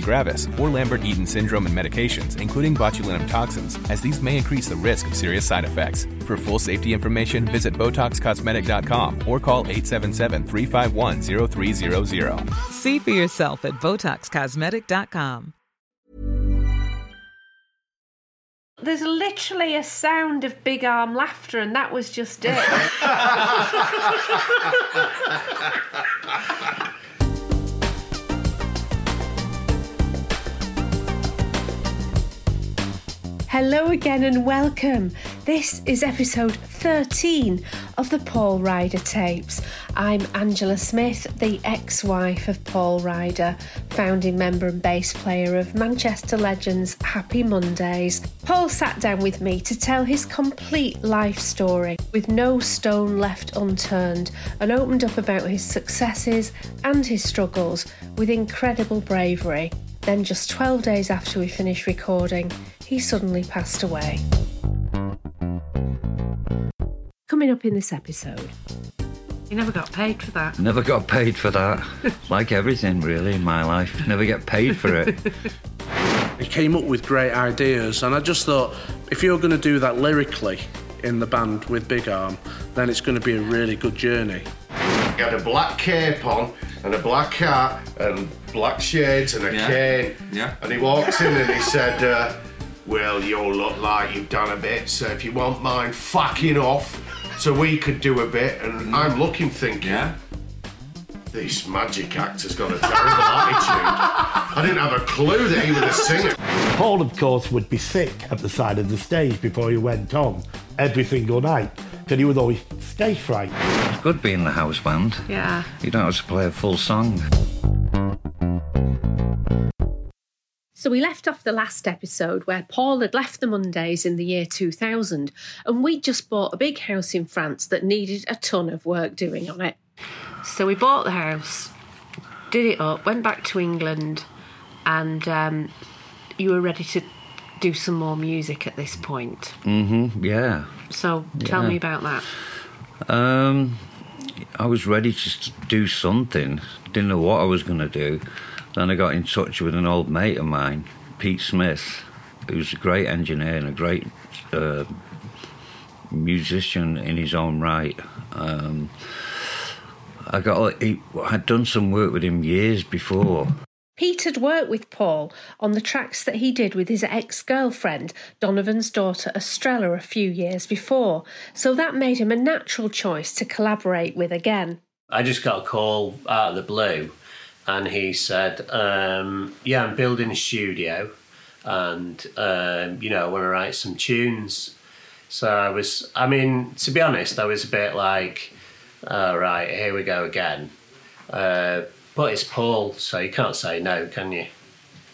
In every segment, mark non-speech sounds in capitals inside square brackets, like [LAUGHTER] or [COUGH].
gravis, or Lambert-Eaton syndrome and medications, including botulinum toxins, as these may increase the risk of serious side effects. For full safety information, visit BotoxCosmetic.com or call 877-351-0300. See for yourself at BotoxCosmetic.com. There's literally a sound of big arm laughter, and that was just it. [LAUGHS] Hello again and welcome. This is episode 13 of the Paul Ryder tapes. I'm Angela Smith, the ex wife of Paul Ryder, founding member and bass player of Manchester Legends Happy Mondays. Paul sat down with me to tell his complete life story with no stone left unturned and opened up about his successes and his struggles with incredible bravery. Then, just 12 days after we finished recording, he suddenly passed away. Coming up in this episode. You never got paid for that. Never got paid for that. [LAUGHS] like everything, really, in my life. Never get paid for it. [LAUGHS] He came up with great ideas, and I just thought if you're going to do that lyrically in the band with Big Arm, then it's going to be a really good journey. He had a black cape on and a black hat and black shades and a Yeah. cane. Yeah. And he walked in and he said, uh, Well, you all look like you've done a bit, so if you won't mind fucking off so we could do a bit. And I'm looking thinking, This magic actor's got a terrible [LAUGHS] attitude. I didn't have a clue that he was a singer. Paul, of course, would be sick at the side of the stage before he went on every single night because he was always stage fright. It's good being the house band. Yeah. You don't have to play a full song. So we left off the last episode where Paul had left the Mondays in the year 2000 and we just bought a big house in France that needed a ton of work doing on it. So we bought the house, did it up, went back to England, and um, you were ready to do some more music at this point. Mm-hmm, yeah. So tell Yeah. me about that. Um, I was ready just to do something. Didn't know what I was going to do. Then I got in touch with an old mate of mine, Pete Smith, who's a great engineer and a great uh, musician in his own right. Um, I got he, I'd done some work with him years before. Pete had worked with Paul on the tracks that he did with his ex girlfriend, Donovan's daughter Astrella, a few years before, so that made him a natural choice to collaborate with again. I just got a call out of the blue, and he said, um, "Yeah, I'm building a studio, and um, you know, I want to write some tunes." So I was, I mean, to be honest, I was a bit like, "All right, here we go again." Uh, but it's Paul, so you can't say no, can you?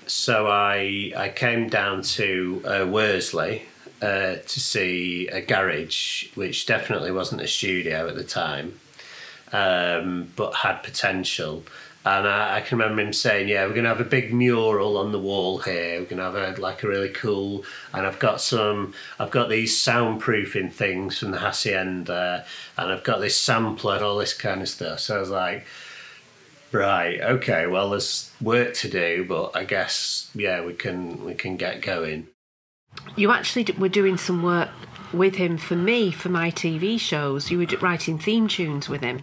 So I I came down to uh, Worsley uh, to see a garage, which definitely wasn't a studio at the time um, but had potential. And I, I can remember him saying, "Yeah, we're going to have a big mural on the wall here. We're going to have a like a really cool." And I've got some, I've got these soundproofing things from the Hacienda, and I've got this sampler and all this kind of stuff. So I was like, "Right, okay, well, there's work to do, but I guess yeah, we can we can get going." You actually were doing some work with him for me for my TV shows. You were writing theme tunes with him.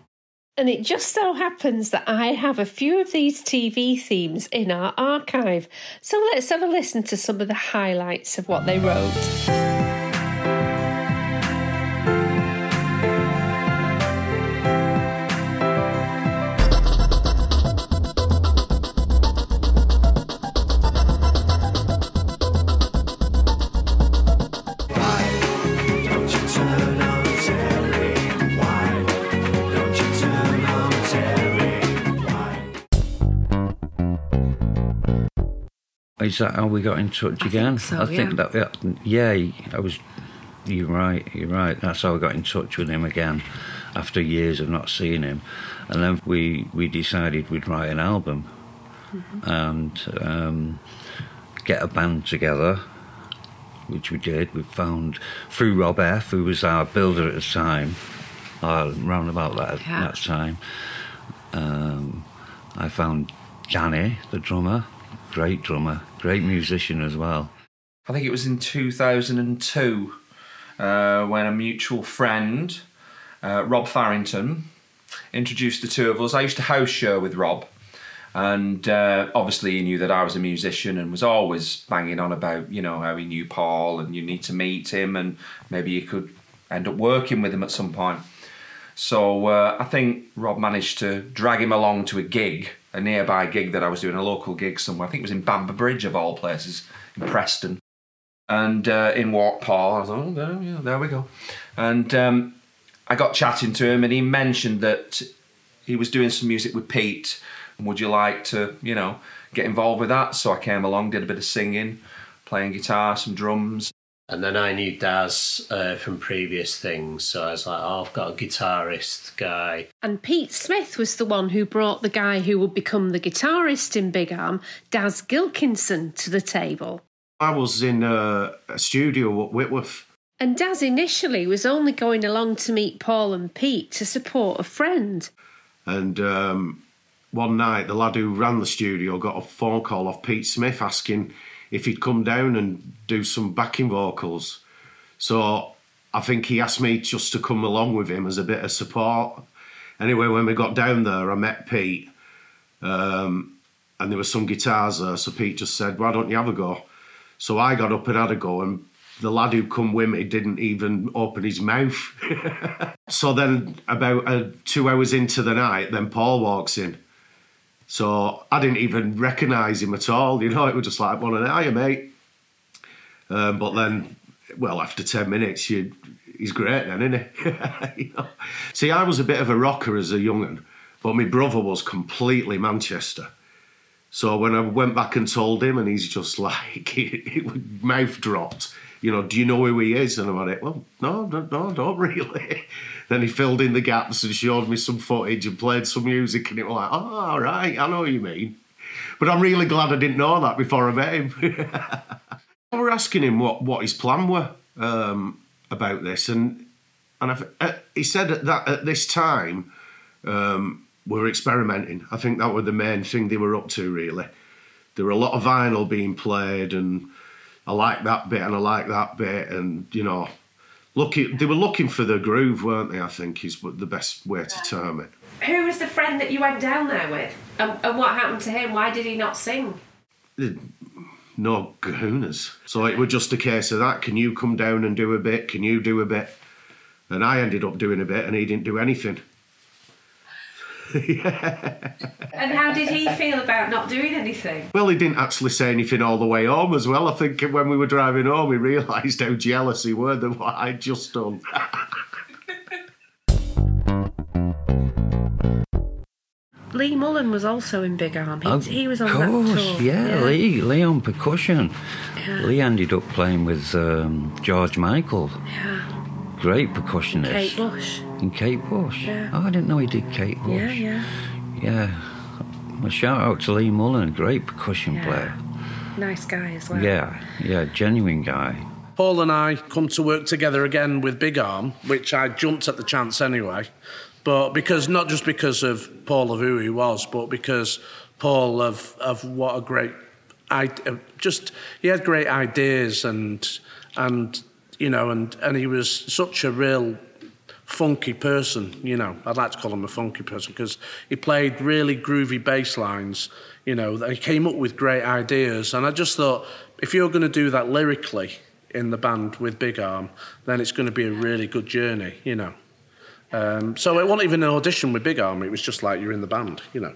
And it just so happens that I have a few of these TV themes in our archive. So let's have a listen to some of the highlights of what they wrote. Is that how we got in touch again? so, I think yeah. that yeah, I was. You're right. You're right. That's how I got in touch with him again, after years of not seeing him, and then we we decided we'd write an album, and um, get a band together, which we did. We found through Rob F, who was our builder at the time, uh, round about that Yeah. that time. Um, I found Danny, the drummer, great drummer, great musician as well. I think it was in 2002 uh, when a mutual friend, uh, Rob Farrington, introduced the two of us. I used to house show with Rob, and uh, obviously he knew that I was a musician and was always banging on about you know how he knew Paul and you need to meet him and maybe you could end up working with him at some point. So uh, I think Rob managed to drag him along to a gig, a nearby gig that I was doing, a local gig somewhere. I think it was in Bamber Bridge of all places, in Preston. And uh, in walked Paul. I was like, oh, there, yeah, there we go. And um, I got chatting to him, and he mentioned that he was doing some music with Pete. And would you like to, you know, get involved with that? So I came along, did a bit of singing, playing guitar, some drums. And then I knew Daz uh, from previous things, so I was like, oh, I've got a guitarist guy. And Pete Smith was the one who brought the guy who would become the guitarist in Big Arm, Daz Gilkinson, to the table. I was in a, a studio at Whitworth. And Daz initially was only going along to meet Paul and Pete to support a friend. And um, one night, the lad who ran the studio got a phone call off Pete Smith asking if he'd come down and do some backing vocals. So I think he asked me just to come along with him as a bit of support. Anyway, when we got down there, I met Pete, um, and there were some guitars there. So Pete just said, "Why don't you have a go?" So I got up and had a go, and the lad who come with me didn't even open his mouth. [LAUGHS] so then, about uh, two hours into the night, then Paul walks in. So I didn't even recognise him at all. You know, it was just like the hiya, mate. Um, but then, well, after ten minutes, you, he's great then, isn't he? [LAUGHS] you know? See, I was a bit of a rocker as a young'un, but my brother was completely Manchester. So when I went back and told him, and he's just [LAUGHS] like, mouth dropped. You know, do you know who he is? And I'm like, well, no, no, no, don't really. [LAUGHS] then he filled in the gaps and showed me some footage and played some music, and it was like, oh, all right, I know what you mean. But I'm really glad I didn't know that before I met him. [LAUGHS] I were asking him what, what his plan were um, about this, and and uh, he said that at this time um, we were experimenting. I think that was the main thing they were up to. Really, there were a lot of vinyl being played, and I like that bit and I like that bit, and you know, looking they were looking for the groove, weren't they? I think is the best way to term it. Who was the friend that you went down there with? And, and what happened to him? Why did he not sing? no kahunas. So it was just a case of that. Can you come down and do a bit? Can you do a bit? And I ended up doing a bit, and he didn't do anything. [LAUGHS] And how did he feel about not doing anything? Well, he didn't actually say anything all the way home as well. I think when we were driving home, he realised how jealous he were than what I'd just done. [LAUGHS] Lea Mullin was also in Big Arm. He, Of he was on course, that tour. Yeah, Lee, Lee on percussion. Yeah. Lee ended up playing with um, George Michael, Yeah. Great percussionist. Kate Bush. And Kate Bush. Yeah. Oh, I didn't know he did Kate Bush. Yeah, yeah. Yeah. Well, shout out to Lea Mullin, great percussion Yeah. player. Nice guy as well. Yeah, yeah, genuine guy. Paul and I come to work together again with Big Arm, which I jumped at the chance anyway. But because not just because of Paul of who he was, but because Paul of of what a great, I just he had great ideas and and you know and and he was such a real funky person. You know, I'd like to call him a funky person because he played really groovy bass lines. You know, he came up with great ideas, and I just thought if you're going to do that lyrically in the band with Big Arm, then it's going to be a really good journey. You know. Um, so it wasn't even an audition with Big Arm. It was just like you're in the band, you know.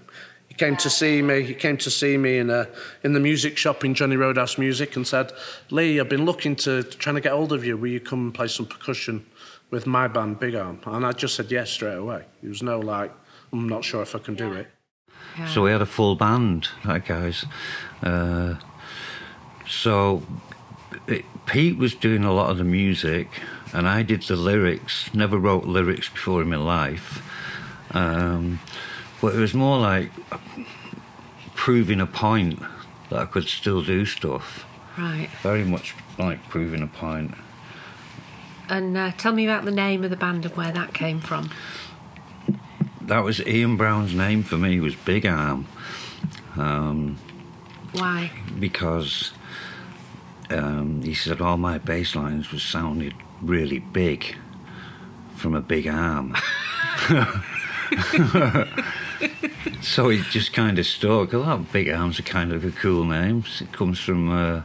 He came to see me. He came to see me in a in the music shop in Johnny Roadhouse Music and said, "Lee, I've been looking to trying to get hold of you. Will you come and play some percussion with my band, Big Arm?" And I just said yes straight away. There was no like, "I'm not sure if I can do it." So we had a full band, that guys. Uh, so it, Pete was doing a lot of the music, and I did the lyrics. Never wrote lyrics before in my life, um, but it was more like proving a point that I could still do stuff. Right. Very much like proving a point. And uh, tell me about the name of the band and where that came from. That was Ian Brown's name for me. Was Big Arm. Um, Why? because um, he said all my bass lines was sounded really big from a big arm. [LAUGHS] [LAUGHS] so it just kind of stuck. I thought Big Arm's are kind of a cool name. It comes from uh,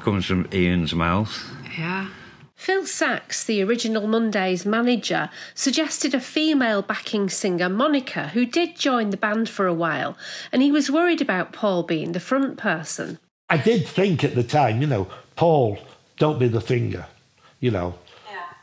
comes from Ian's mouth. Yeah. Phil Saxe, the original Mondays manager, suggested a female backing singer, Monica, who did join the band for a while, and he was worried about Paul being the front person. I did think at the time, you know, Paul, don't be the singer. You know,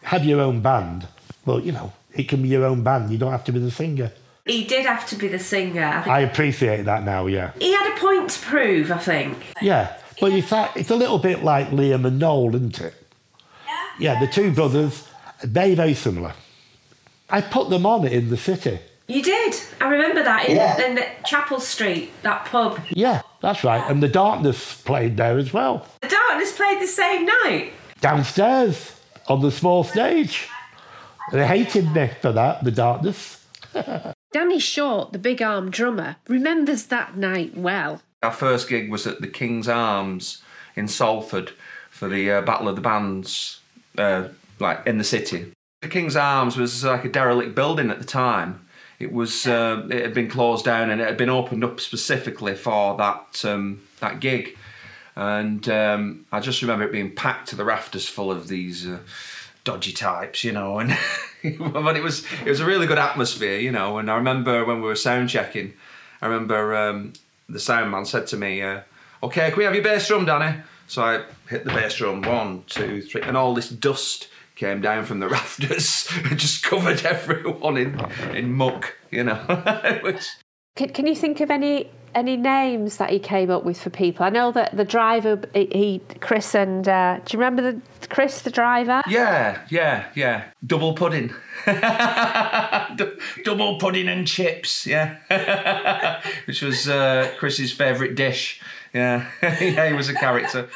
have your own band. Well, you know, it can be your own band. You don't have to be the singer. He did have to be the singer. I think. I appreciate that now, yeah. He had a point to prove, I think. Yeah, but it's, a- it's a little bit like Liam and Noel, isn't it? Yeah, Yeah, the two brothers, very, very similar. I put them on in the city. You did. I remember that in, in the Chapel Street, that pub. Yeah, that's right. And the Darkness played there as well. The Darkness played the same night. Downstairs on the small stage. They hated me for that, the Darkness. [LAUGHS] Danny Short, the big arm drummer, remembers that night well. Our first gig was at the King's Arms in Salford for the uh, Battle of the Bands, uh, like in the city. The King's Arms was like a derelict building at the time. It was uh, it had been closed down and it had been opened up specifically for that um, that gig. And um, I just remember it being packed to the rafters full of these uh, dodgy types, you know. And [LAUGHS] but it was it was a really good atmosphere, you know. And I remember when we were sound checking, I remember um, the sound man said to me, uh, "Okay, can we have your bass drum, Danny?" So I hit the bass drum, one, two, three, and all this dust came down from the [LAUGHS] rafters and [LAUGHS] just covered everyone in in muck, you know. Was- Can, can you think of any any names that he came up with for people? I know that the driver, he, he Chris and uh, do you remember the Chris, the driver? Yeah, yeah, yeah. Double pudding. [LAUGHS] Du- Double pudding and chips, yeah. [LAUGHS] Which was uh, Chris's favourite dish. Yeah. [LAUGHS] yeah, he was a character.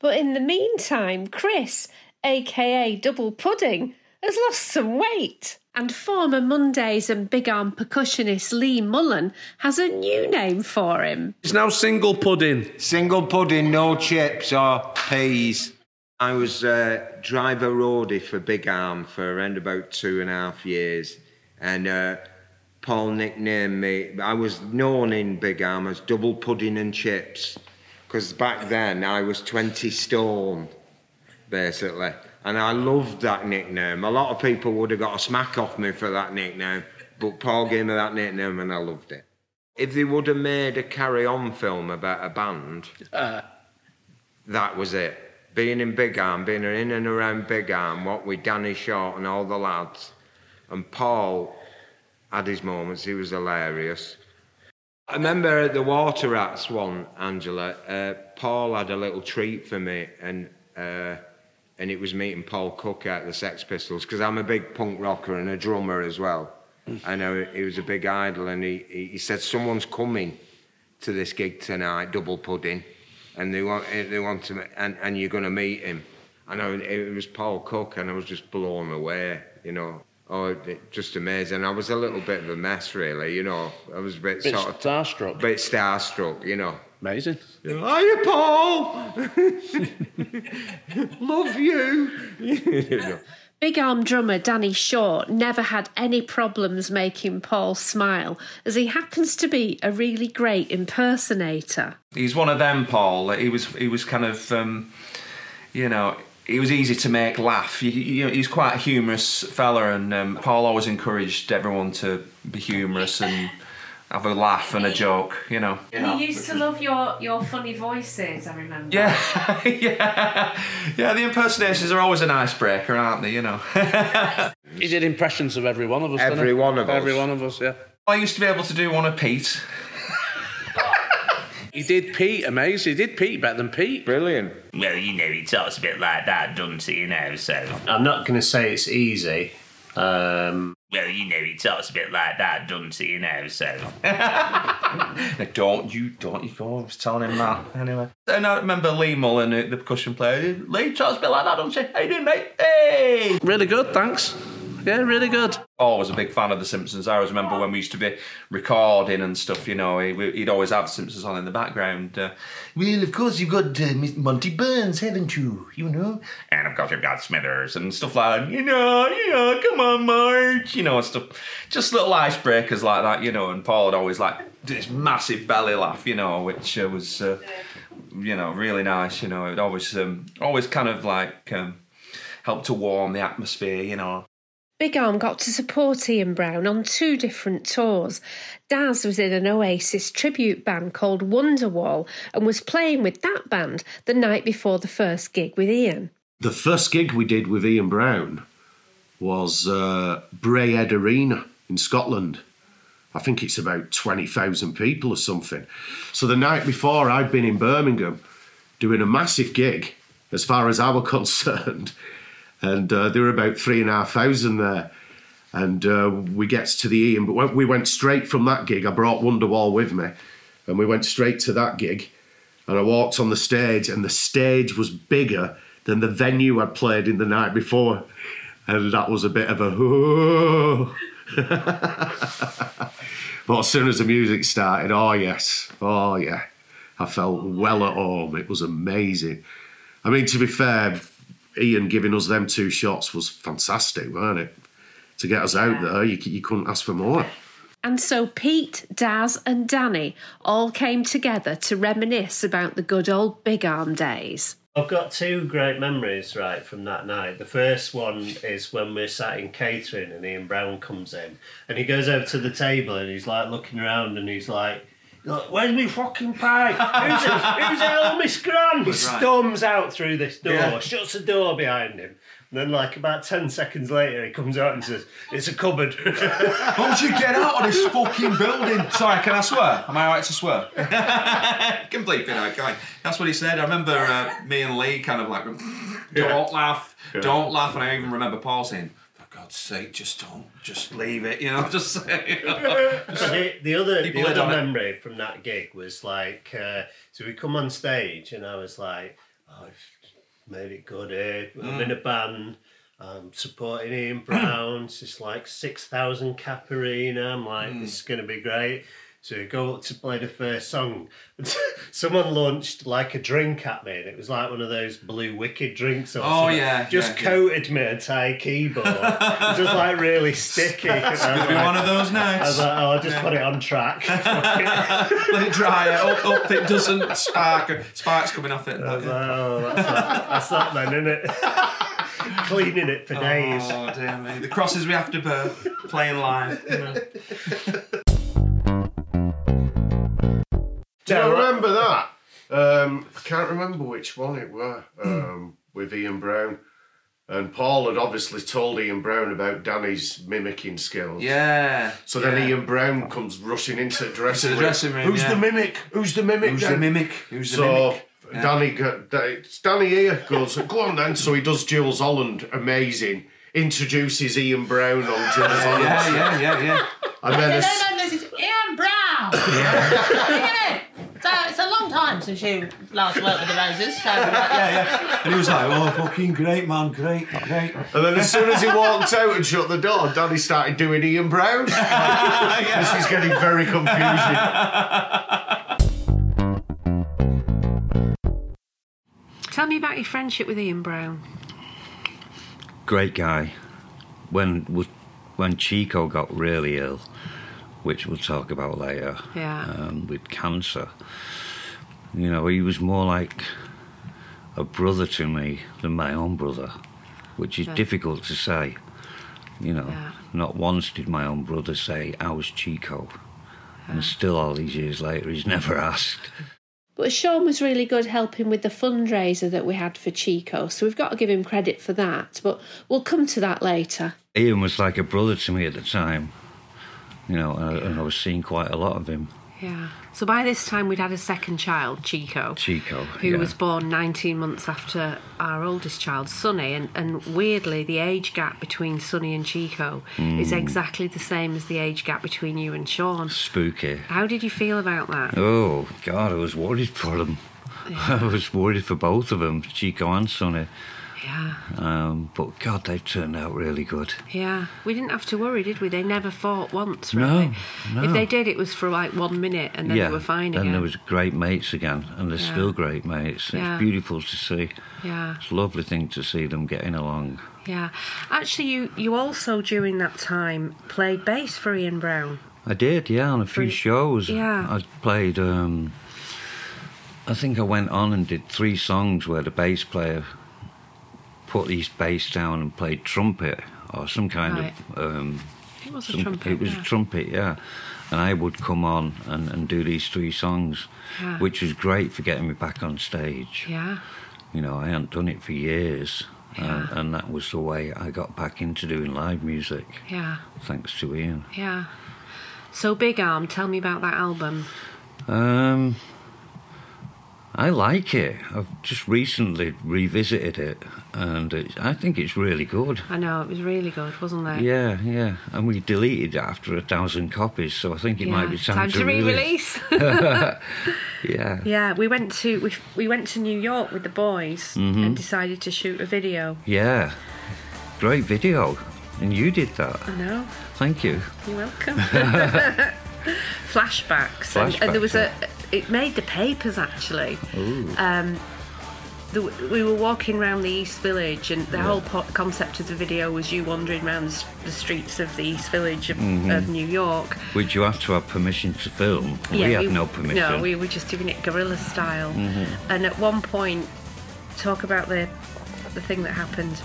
But in the meantime, Chris, aka Double Pudding, has lost some weight. And former Mondays and Big Arm percussionist Lea Mullin has a new name for him. It's now single pudding. Single pudding, no chips or peas. I was uh, driver roadie for Big Arm for around about two and a half years, and uh, Paul nicknamed me. I was known in Big Arm as Double Pudding and Chips, because back then I was 20 stone, basically, and I loved that nickname. A lot of people would have got a smack off me for that nickname, but Paul gave me that nickname, and I loved it. If they would have made a carry-on film about a band, [LAUGHS] that was it. Being in Big Arm, being in and around Big Arm, what with Danny Short and all the lads. And Paul had his moments, he was hilarious. I remember at the Water Rats one, Angela, uh, Paul had a little treat for me, and uh, and it was meeting Paul Cook at the Sex Pistols, because I'm a big punk rocker and a drummer as well. Mm. I know he was a big idol, and he, he, said, Someone's coming to this gig tonight, double pudding, and they want they want to, and, and you're going to meet him. I know it was Paul Cook, and I was just blown away, you know. Oh, it, just amazing. I was a little bit of a mess, really, you know. I was a bit, Bit sort of starstruck. bit starstruck, you know. Amazing. Hiya, Paul. [LAUGHS] Love you. You. [LAUGHS] Big arm drummer Danny Short never had any problems making Paul smile, as he happens to be a really great impersonator. He's one of them, Paul. He was he was kind of um, you know he was easy to make laugh. You, you know, he's quite a humorous fella, and um, Paul always encouraged everyone to be humorous and have a laugh and a joke. You know. He used to love your, your funny voices, I remember. Yeah, [LAUGHS] yeah, yeah. The impersonations are always an icebreaker, aren't they? You know. [LAUGHS] He did impressions of every one of us. didn't Every he? one of us. Every one of us, yeah. I used to be able to do one of Pete. He did Pete amazing. He did Pete better than Pete. Brilliant. Well, you know, he talks a bit like that, doesn't he? You know, so. I'm not going to say it's easy. Um, Well, you know, he talks a bit like that, doesn't he? You know, so. [LAUGHS] don't you, don't you go. I was telling him that anyway. And I remember Lea Mullin, uh, the percussion player. Lee talks a bit like that, don't you? How you doing, mate? Hey! Really good, thanks. Yeah, really good. Was a big fan of The Simpsons. I always remember when we used to be recording and stuff, you know, he, he'd always have Simpsons on in the background. Uh, well, of course, you've got uh, Monty Burns, haven't you? You know? And of course, you've got Smithers and stuff like that. You know, you know, come on, Marge, you know, stuff. Just little icebreakers like that, you know, and Paul would always like this massive belly laugh, you know, which uh, was, uh, you know, really nice, you know. It always, um, always kind of like um, helped to warm the atmosphere, you know. Big Arm got to support Ian Brown on two different tours. Daz was in an Oasis tribute band called Wonderwall and was playing with that band the night before the first gig with Ian. The first gig we did with Ian Brown was uh, Braehead Arena in Scotland. I think it's about 20,000 people or something. So the night before, I'd been in Birmingham doing a massive gig, as far as I were [LAUGHS] concerned. And uh, there were about three and a half thousand there. And uh, we get to the Ian, but we went straight from that gig. I brought Wonderwall with me, and we went straight to that gig. And I walked on the stage, and the stage was bigger than the venue I'd played in the night before. And that was a bit of a whoa. [LAUGHS] but as soon as the music started, oh yes, oh yeah, I felt well at home. It was amazing. I mean, to be fair, Ian giving us them two shots was fantastic, weren't it? To get us out there, you, you couldn't ask for more. And so Pete, Daz, and Danny all came together to reminisce about the good old Big Arm days. I've got two great memories right from that night. The first one is when we're sat in catering and Ian Brown comes in and he goes over to the table and he's like looking around and he's like, "Look, Where's my fucking pie? Who's it? Who's? Oh, Miss Gran! He storms out through this door, Yeah. shuts the door behind him. And then, like about 10 seconds later, he comes out and says, It's a cupboard. [LAUGHS] Don't you get out of this fucking building? Sorry, can I swear? Am I right to swear? [LAUGHS] Complete bleep it out, can That's what he said. I remember uh, me and Lee kind of like, [LAUGHS] don't laugh, don't laugh. And I even remember Paul saying, God's sake, just don't, just leave it, you know, [LAUGHS] just say, you know. The, the other, the other on it. memory from that gig was like, uh, so we come on stage and I was like, oh, I've made it good here. I'm Mm. in a band. I'm supporting Ian Brown. it's just like 6,000 cap arena. I'm like, Mm. this is going to be great. So go to play the first song. [LAUGHS] Someone launched like a drink at me, and it was like one of those blue wicked drinks. Or Oh, something. yeah, just yeah, yeah. coated me a Thai keyboard. it was just like really sticky. [LAUGHS] It's gonna be one of those nights. I was like, oh, I'll just put it on track. [LAUGHS] Let it dry. Up, up it doesn't spark. Sparks coming off it. I was like, oh, that's that, that's that then, isn't it? Cleaning it for oh, days. Oh dear me! The crosses we have to bear playing live. You know. Do you remember that? Um, I can't remember which one it were um, with Ian Brown. And Paul had obviously told Ian Brown about Danny's mimicking skills. Yeah. So then yeah. Ian Brown comes rushing into the dressing the room. dressing room, Who's yeah. the mimic? Who's the mimic? Who's then? the mimic? Who's the mimic? Yeah. Danny, go- it's Danny here goes, go on then. So he does Jools Holland, amazing. Introduces Ian Brown on Jools Holland. Yeah, yeah, yeah, yeah. And then no, as- no, no, this is Ian Brown. [LAUGHS] Yeah. So it's a long time since you last worked with the Roses. So yeah, yeah. [LAUGHS] And he was like, "Oh, fucking great, man, great, great." And then as soon as he walked out and shut the door, Danny started doing Ian Brown. [LAUGHS] This is getting very confusing. Tell me about your friendship with Ian Brown. Great guy. When was when Chico got really ill, which we'll talk about later, Yeah. um, with cancer. You know, he was more like a brother to me than my own brother, which is Yeah. difficult to say. You know, Yeah. not once did my own brother say, I was Chico. And still, all these years later, he's [LAUGHS] never asked. But Sean was really good helping with the fundraiser that we had for Chico, so we've got to give him credit for that. But we'll come to that later. Ian was like a brother to me at the time, you know, and I, and I was seeing quite a lot of him. Yeah. So by this time we'd had a second child, Chico. Chico, Who yeah. was born 19 months after our oldest child, Sonny. And, and weirdly, the age gap between Sonny and Chico is Mm. exactly the same as the age gap between you and Sean. Spooky. How did you feel about that? Oh God, I was worried for them. [LAUGHS] I was worried for both of them, Chico and Sonny. Yeah. Um, but God, they've turned out really good. Yeah. We didn't have to worry, did we? They never fought once, really. no. no. If they did, it was for like one minute and then yeah, they were fine again. then there was great mates again, and they're Yeah. still great mates. Yeah. It's beautiful to see. Yeah. It's a lovely thing to see them getting along. Yeah. Actually, you, you also, during that time, played bass for Ian Brown. I did, yeah, on a few For- shows. yeah. I played. Um, I think I went on and did three songs where the bass player put his bass down and played trumpet or some kind Right. of. Um, It was a some- trumpet, It was yeah. a trumpet, yeah. And I would come on and, and do these three songs, Yeah. which was great for getting me back on stage. Yeah. You know, I hadn't done it for years. Yeah. And, and that was the way I got back into doing live music, Yeah. thanks to Ian. Yeah. So, Big Arm, tell me about that album. Um, I like it. I've just recently revisited it, and it, I think it's really good. I know, it was really good, wasn't it? Yeah, yeah. And we deleted it after a thousand copies, so I think it might be time, time to re-release. re-release. [LAUGHS] [LAUGHS] yeah. Yeah, we went to we, we went to New York with the boys Mhm. and decided to shoot a video. Yeah. Great video. And you did that. I know. Thank you. You're welcome. [LAUGHS] Flashbacks. And, and there was a. It made the papers actually. Ooh. Um, the, we were walking around the East Village, and the Yeah. whole po- concept of the video was you wandering around the streets of the East Village of, Mhm. of New York. Would you have to have permission to film? we had no permission. No, we were just doing it guerrilla style. Mhm. And at one point, talk about the the thing that happened,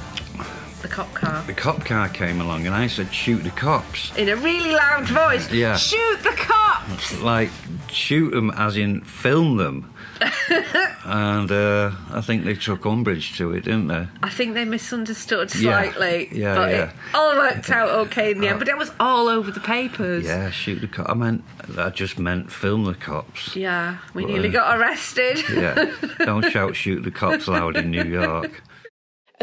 the cop car. The cop car came along, and I said, "Shoot the cops." In a really loud voice. Yeah. Shoot the cops! Like shoot them, as in film them. [LAUGHS] and uh, I think they took umbrage to it, didn't they? I think they misunderstood Yeah. slightly. Yeah, but yeah. it all worked out okay in the end. But it was all over the papers. Yeah, shoot the cop. I meant, I just meant film the cops. Yeah, we But, nearly uh, got arrested. Yeah, [LAUGHS] don't shout shoot the cops loud in New York.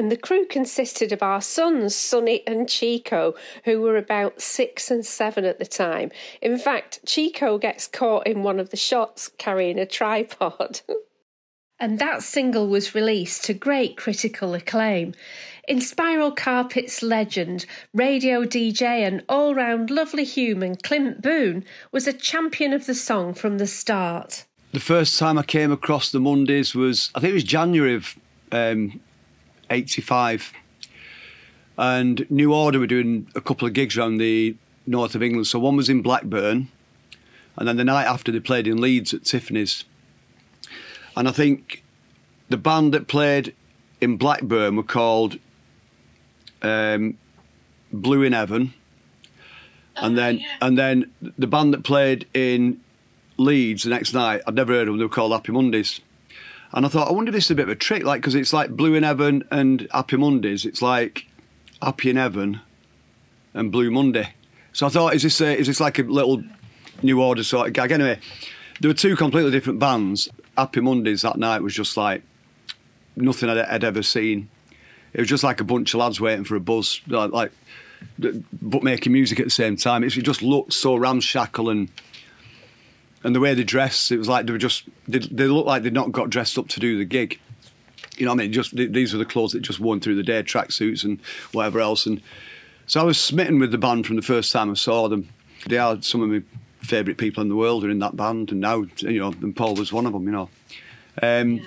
And the crew consisted of our sons, Sonny and Chico, who were about six and seven at the time. In fact, Chico gets caught in one of the shots carrying a tripod. [LAUGHS] and that single was released to great critical acclaim. Inspiral Carpets legend, radio DJ and all round lovely human Clint Boon was a champion of the song from the start. The first time I came across the Mondays was, I think it was January of um, 85. And New Order were doing a couple of gigs around the north of England. So one was in Blackburn, and then the night after they played in Leeds at Tiffany's. And I think the band that played in Blackburn were called um, Blue in Heaven. And then, and then the band that played in Leeds the next night, I'd never heard of them. They were called Happy Mondays. And I thought, I wonder if this is a bit of a trick, like because it's like Blue in Heaven and Happy Mondays. It's like Happy in Heaven and Blue Monday. So I thought, is this a, is this like a little New Order sort of gag? Anyway, there were two completely different bands. Happy Mondays that night was just like nothing I'd, I'd ever seen. It was just like a bunch of lads waiting for a buzz, like, like but making music at the same time. It just looked so ramshackle and and the way they dressed, it was like they were just they, they looked like they'd not got dressed up to do the gig. You know what I mean? Just these were the clothes that just worn through the day, tracksuits and whatever else. And so I was smitten with the band from the first time I saw them. They are some of my favourite people in the world are in that band, and now you know, and Paul was one of them. You know, um,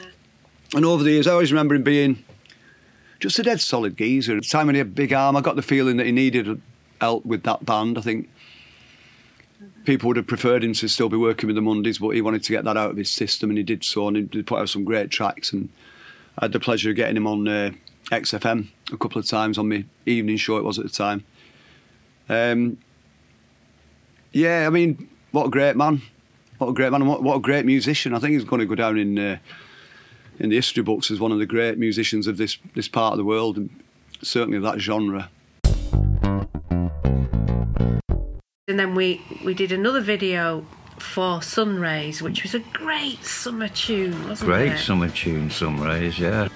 and over the years, I always remember him being just a dead solid geezer. At the time when he had a big arm, I got the feeling that he needed help with that band. I think people would have preferred him to still be working with the Mondays, but he wanted to get that out of his system, and he did so. And he put out some great tracks. And I had the pleasure of getting him on uh, XFM a couple of times on my evening show. It was at the time. Um, yeah, I mean, what a great man! What a great man! What, what a great musician! I think he's going to go down in uh, in the history books as one of the great musicians of this this part of the world, and certainly that genre. And then we we did another video for Sunrays, which was a great summer tune, wasn't Great it? summer tune, some rays, yeah.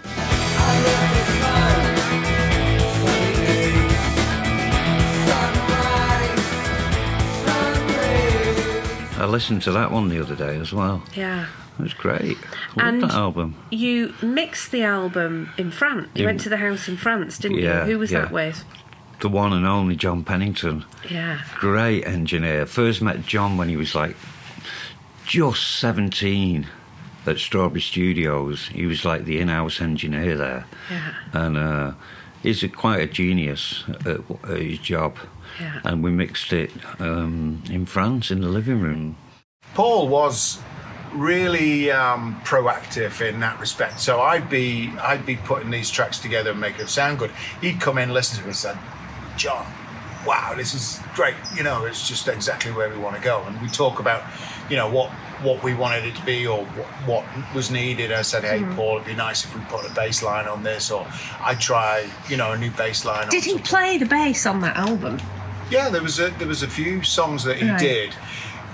I listened to that one the other day as well. Yeah. It was great. I And- that album. You mixed the album in France. You In- went to the house in France, didn't Yeah, you? Who was yeah. that with? The one and only John Pennington. Yeah. Great engineer. First met John when he was like just 17 at Strawberry Studios. He was like the in house engineer there. Yeah. And uh, he's a, quite a genius at, at his job. Yeah. And we mixed it um, in France in the living room. Paul was really um, proactive in that respect. So I'd be I'd be putting these tracks together and making them sound good. He'd come in, listen to it, and said, "John, wow, this is great. You know, it's just exactly where we want to go." And we talk about, you know, what what we wanted it to be or what, what was needed. I said, "Hey, Mhm. Paul, it'd be nice if we put a bass line on this, or I'd try, you know, a new bass line." on Did he something." play the bass on that album? Yeah, there was a there was a few songs that he Right. did.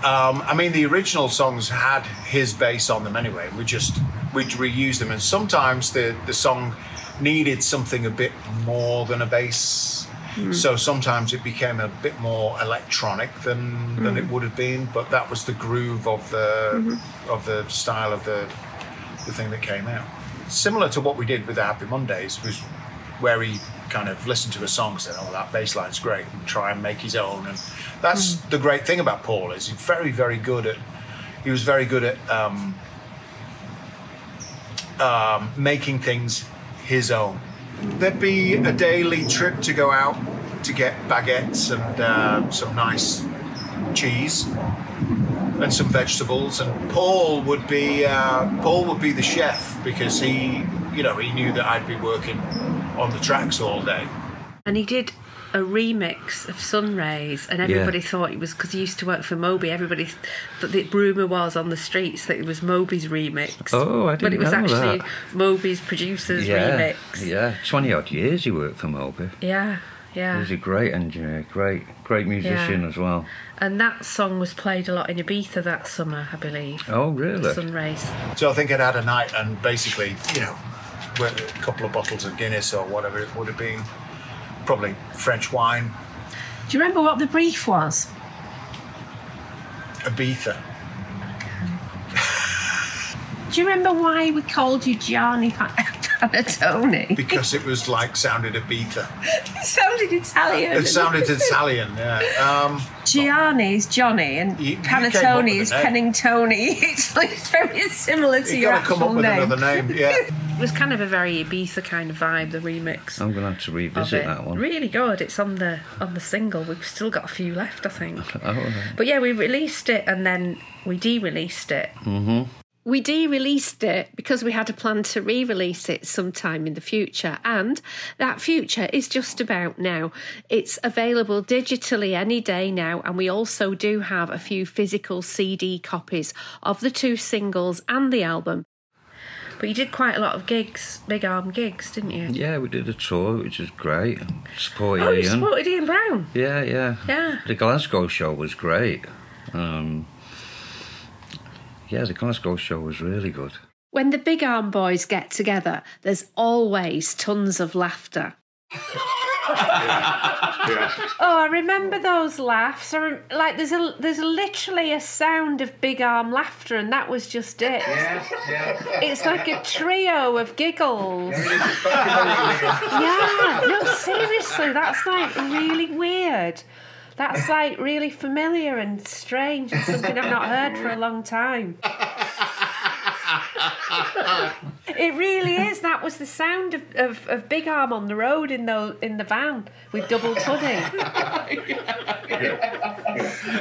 Um, I mean, the original songs had his bass on them anyway. We just we'd reuse them, and sometimes the the song needed something a bit more than a bass. Mm. So sometimes it became a bit more electronic than than Mm. it would have been, but that was the groove of the Mhm. of the style of the the thing that came out. Similar to what we did with the Happy Mondays was where he kind of listened to a song, and said, "Oh, that bass line's great," and try and make his own. And that's the great thing about Paul is he's very, very good at. He was very good at um, um, making things his own. There'd be a daily trip to go out to get baguettes and uh, some nice cheese and some vegetables. And Paul would be uh, Paul would be the chef because he, you know, he knew that I'd be working on the tracks all day. And he did a remix of Sunrays, and everybody thought it was because he used to work for Moby. Everybody, th- the rumour was on the streets that it was Moby's remix. Oh, I But didn't know. But it was know actually that. Moby's producer's yeah, remix. yeah. 20 odd years he worked for Moby. Yeah, He yeah. was a great engineer, great, great musician Yeah. as well. And that song was played a lot in Ibiza that summer, I believe. Oh, really? Sunrays. So I think I'd had a night and basically, you know, a couple of bottles of Guinness or whatever it would have been, probably French wine, Do you remember what the brief was? Ibiza. Do you remember why we called you Gianni Pan- [LAUGHS] Panettone? Because it was like sounded Ibiza. [LAUGHS] it sounded Italian. It sounded Italian, yeah. Um, Gianni is Johnny and Panettone with is name. It's, [LAUGHS] like, it's very similar to you your got to actual come up with name. another name, yeah. It was kind of a very Ibiza kind of vibe, the remix. I'm going to have to revisit that one. Really good. It's on the on the single. We've still got a few left, I think. [LAUGHS] Oh, right. But yeah, we released it and then we de-released it. Mm-hmm. We de released it because we had a plan to re release it sometime in the future, and that future is just about now. It's available digitally any day now, and we also do have a few physical CD copies of the two singles and the album. But you did quite a lot of gigs, big arm gigs, didn't you? Yeah, we did a tour, which was great. Supported Oh, you Ian. supported Ian Brown. Yeah, yeah. Yeah. The Glasgow show was great. Um, yeah, the Glasgow show was really good. When the big arm boys get together, there's always tons of laughter. [LAUGHS] Oh, I remember those laughs. I rem- like there's a there's literally a sound of big arm laughter, and that was just it. It's like a trio of giggles. yeah, no, seriously, that's like really weird. That's like really familiar and strange, and something I've not heard for a long time. It really is. That was the sound of, of, of Big Arm on the road in the in the van with double pudding.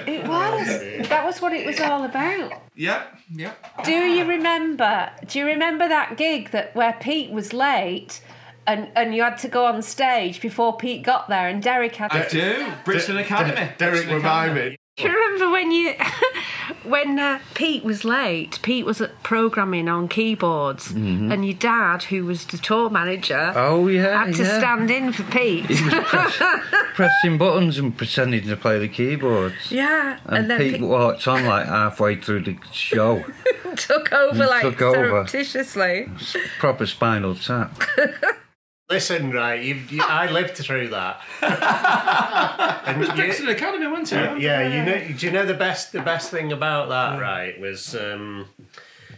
It was. That was what it was all about. Yeah, yeah. Do you remember? Do you remember that gig that where Pete was late? And, and you had to go on stage before Pete got there, and Derek had. I do. Brixton Academy. Derek, Brixton remind Academy. me. Do you remember when you [LAUGHS] when uh, Pete was late, Pete was at programming on keyboards, Mhm. and your dad, who was the tour manager, Oh, yeah, had to yeah. stand in for Pete. He was [LAUGHS] press- pressing buttons and pretending to play the keyboards. yeah, And, and, then Pete Pete walked on like halfway through the show. [LAUGHS] took over like took over. surreptitiously. Proper spinal tap. Listen, right, you've, you, I lived through that. [LAUGHS] It was you- Brixton Academy, wasn't it? Yeah, you know. Do you know the best? The best thing about that, right, was um,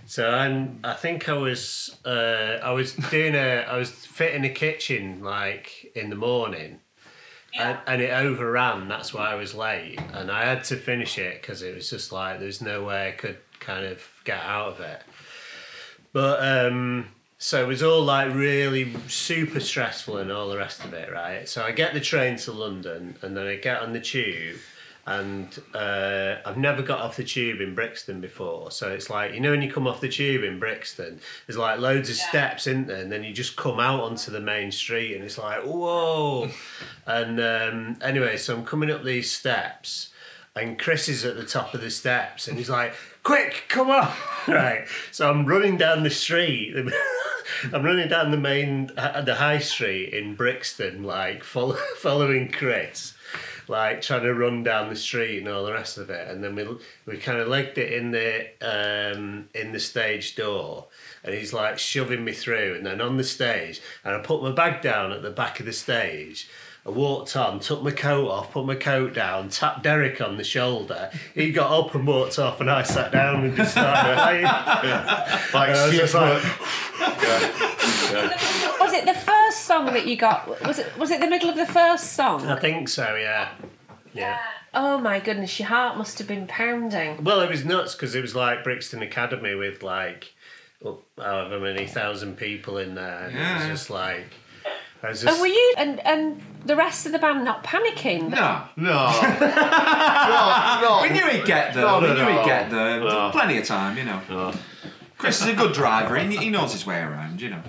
so I'm. I think I was. Uh, I was doing a. I was fitting a kitchen like in the morning. And, and it overran. That's why I was late, and I had to finish it because it was just like there's no way I could kind of get out of it. But um, so it was all like really super stressful and all the rest of it, right? So I get the train to London and then I get on the tube. And uh, I've never got off the tube in Brixton before. So it's like, you know, when you come off the tube in Brixton, there's like loads of steps in there, and then you just come out onto the main street, and it's like, whoa. [LAUGHS] and um, anyway, so I'm coming up these steps, and Chris is at the top of the steps, and he's like, quick, come on. [LAUGHS] right. So I'm running down the street. [LAUGHS] I'm running down the main, uh, the high street in Brixton, like follow, [LAUGHS] following Chris, like trying to run down the street and all the rest of it. And then we we kind of legged it in the um, in the stage door, and he's like shoving me through. And then on the stage, and I put my bag down at the back of the stage. I walked on, took my coat off, put my coat down, tapped Derek on the shoulder. He got up and walked off, and I sat down and just started playing. Like And I was just shit, Was it the first song that you got? Was it was it the middle of the first song? I think so, yeah. Yeah. Oh my goodness, your heart must have been pounding. Well, it was nuts because it was like Brixton Academy with like oh, however many thousand people in there. And It was just like. I was And were you and and the rest of the band not panicking? No. No. [LAUGHS] no we knew he'd get there. No, we no, knew no. he'd get there. No. Plenty of time, you know. Chris is a good driver. He, he knows his way around, you know.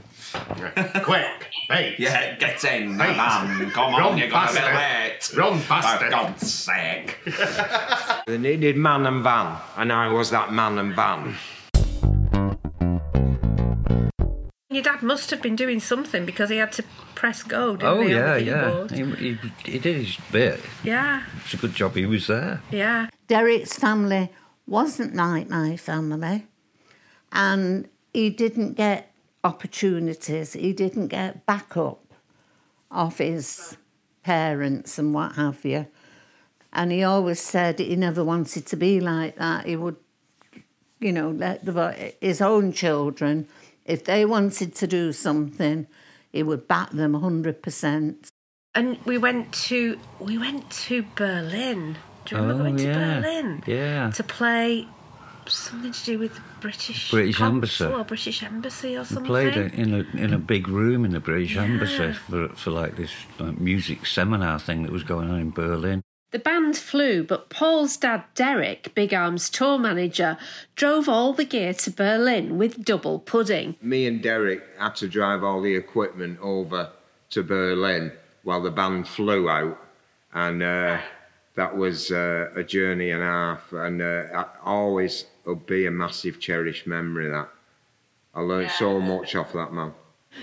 Quick, mate. [LAUGHS] Yeah, get in, Mate. man. Come on, Run you're going to be late. Run faster. For God's sake. [LAUGHS] They needed man and van, and I was that man and van. Your dad must have been doing something because he had to press go, didn't Oh he? yeah, on the yeah. He, he, he did his bit. yeah, It's a good job he was there. yeah. Derek's family wasn't like my family, and he didn't get opportunities, he didn't get backup off his parents and what have you. And he always said he never wanted to be like that. He would, you know, let the, his own children, if they wanted to do something, he would back them 100%. And we went to we went to Berlin. Do you remember Oh, going to yeah. Berlin Yeah. to play something to do with the British British Embassy. or British Embassy or We something? played it in a in a big room in the British Embassy for for like this like, music seminar thing that was going on in Berlin. The band flew, but Paul's dad, Derek, Big Arm's tour manager, drove all the gear to Berlin with double pudding. Me and Derek had to drive all the equipment over to Berlin while the band flew out, and uh, that was uh, a journey and a half. And uh, I always will be a massive cherished memory. That I learned so much off that man.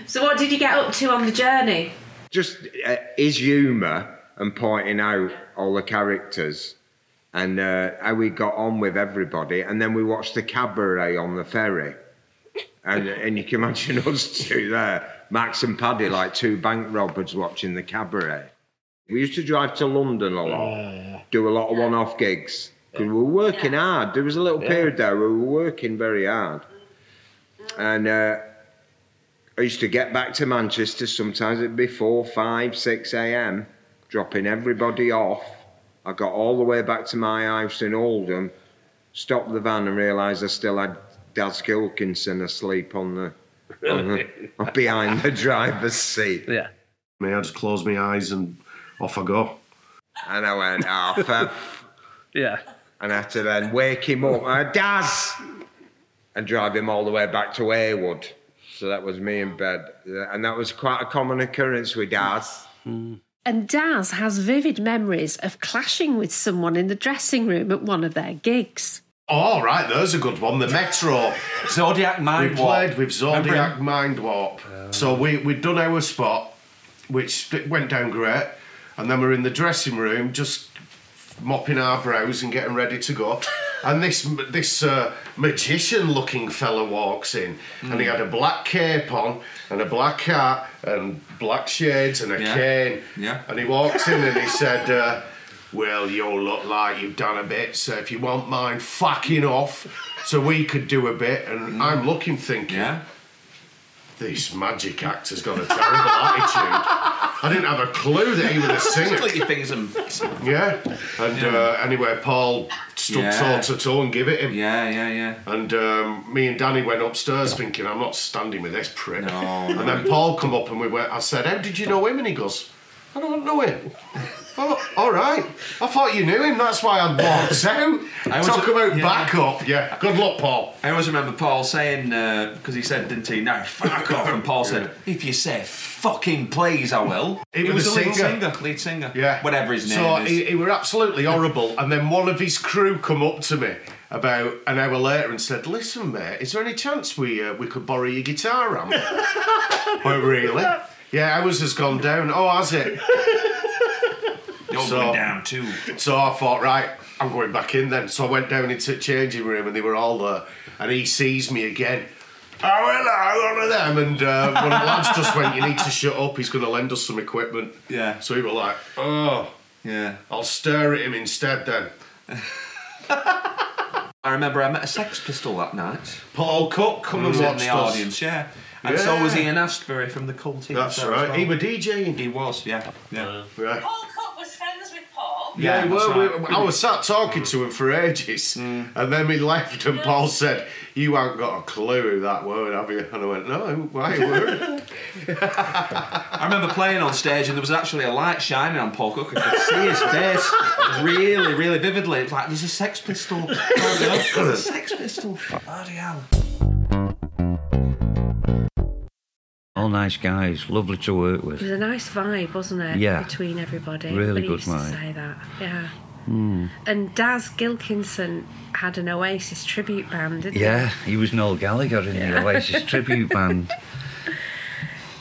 So, what did you get up to on the journey? Just uh, his humour and pointing out all the characters and uh, how we got on with everybody. And then we watched the cabaret on the ferry. And, and you can [LAUGHS] imagine us two there, Max and Paddy, like two bank robbers watching the cabaret. We used to drive to London a lot, do a lot of one off gigs. 'Cause we were working hard. There was a little Yeah. period there where we were working very hard. And uh, I used to get back to Manchester. Sometimes it'd be four, five, six a.m. Dropping everybody off. I got all the way back to my house in Oldham, stopped the van, and realised I still had Daz Gilkinson asleep on the, on the [LAUGHS] behind the driver's seat. Yeah. Me, I just close my eyes and off I go. And I went, [LAUGHS] oh, Yeah. and I had to then wake him up, uh, Daz, and drive him all the way back to Heywood. So that was me in bed, and that was quite a common occurrence with Daz. And Daz has vivid memories of clashing with someone in the dressing room at one of their gigs. Oh, right, there's a good one. The Metro. Zodiac Mind We Warp. played with Zodiac? Mind Warp. So we, we'd done our spot, which went down great. And then we're in the dressing room just mopping our brows and getting ready to go. And this this uh, magician looking fella walks in and he had a black cape on and a black hat and black shades and a Yeah. cane. Yeah. And he walked in and he said, uh, Well, you look like you've done a bit, so if you won't mind fucking off, so we could do a bit. And I'm looking thinking, This magic actor's got a terrible [LAUGHS] attitude. I didn't have a clue that he was a singer. Click your fingers and. Yeah. And Uh, anyway, Paul stood Yeah. toe to toe and give it him. Yeah, yeah, yeah. And um, me and Danny went upstairs thinking, I'm not standing with this prick. No, and then Paul come up and we went, I said, How did you know him? And he goes, I don't know him. Oh, all right. I thought you knew him. That's why I walked out. I was Talk about yeah. back up. Yeah. Good luck, Paul. I always remember Paul saying, because he said, didn't he, no, fuck off. And Paul said, if you say fucking please, I will. He was the a lead singer. singer. Lead singer. Yeah. Whatever his name So is. he, he were absolutely horrible. And then one of his crew come up to me about an hour later and said, "Listen, mate, is there any chance we uh, we could borrow your guitar amp?" [LAUGHS] oh, really? Yeah, ours has gone down. Oh, has it? You're going down too. So I thought, right, I'm going back in then. So I went down into the changing room and they were all there. And he sees me again. Oh, hello, one of them. And uh, one of the lads just went, You need to shut up. He's going to lend us some equipment. Yeah. So he was like, Oh, yeah. I'll stare at him instead then. [LAUGHS] I remember I met a Sex Pistol that night. Paul Cook come He and was in the us. audience, yeah. And so was Ian Astbury from the Cult. That's right. well. He were DJing. He was, yeah. Yeah. Right. Paul Cook was friends with Yeah, Yeah, well, that's right. we, I was sat talking to him for ages, mm. and then we left, and Paul said, "You haven't got a clue who that were, have you?" And I went, "No, why [LAUGHS] were?" I remember playing on stage and there was actually a light shining on Paul Cook. I could see his face really, really vividly. It's like, there's a Sex Pistol. [LAUGHS] There's a Sex Pistol. Bloody hell. All nice guys, lovely to work with. It was a nice vibe, wasn't it? Yeah. Between everybody. Really good used to vibe. say that. Yeah. Hmm. And Daz Gilkinson had an Oasis tribute band, didn't he? Yeah, he was Noel Gallagher in the Oasis [LAUGHS] tribute band.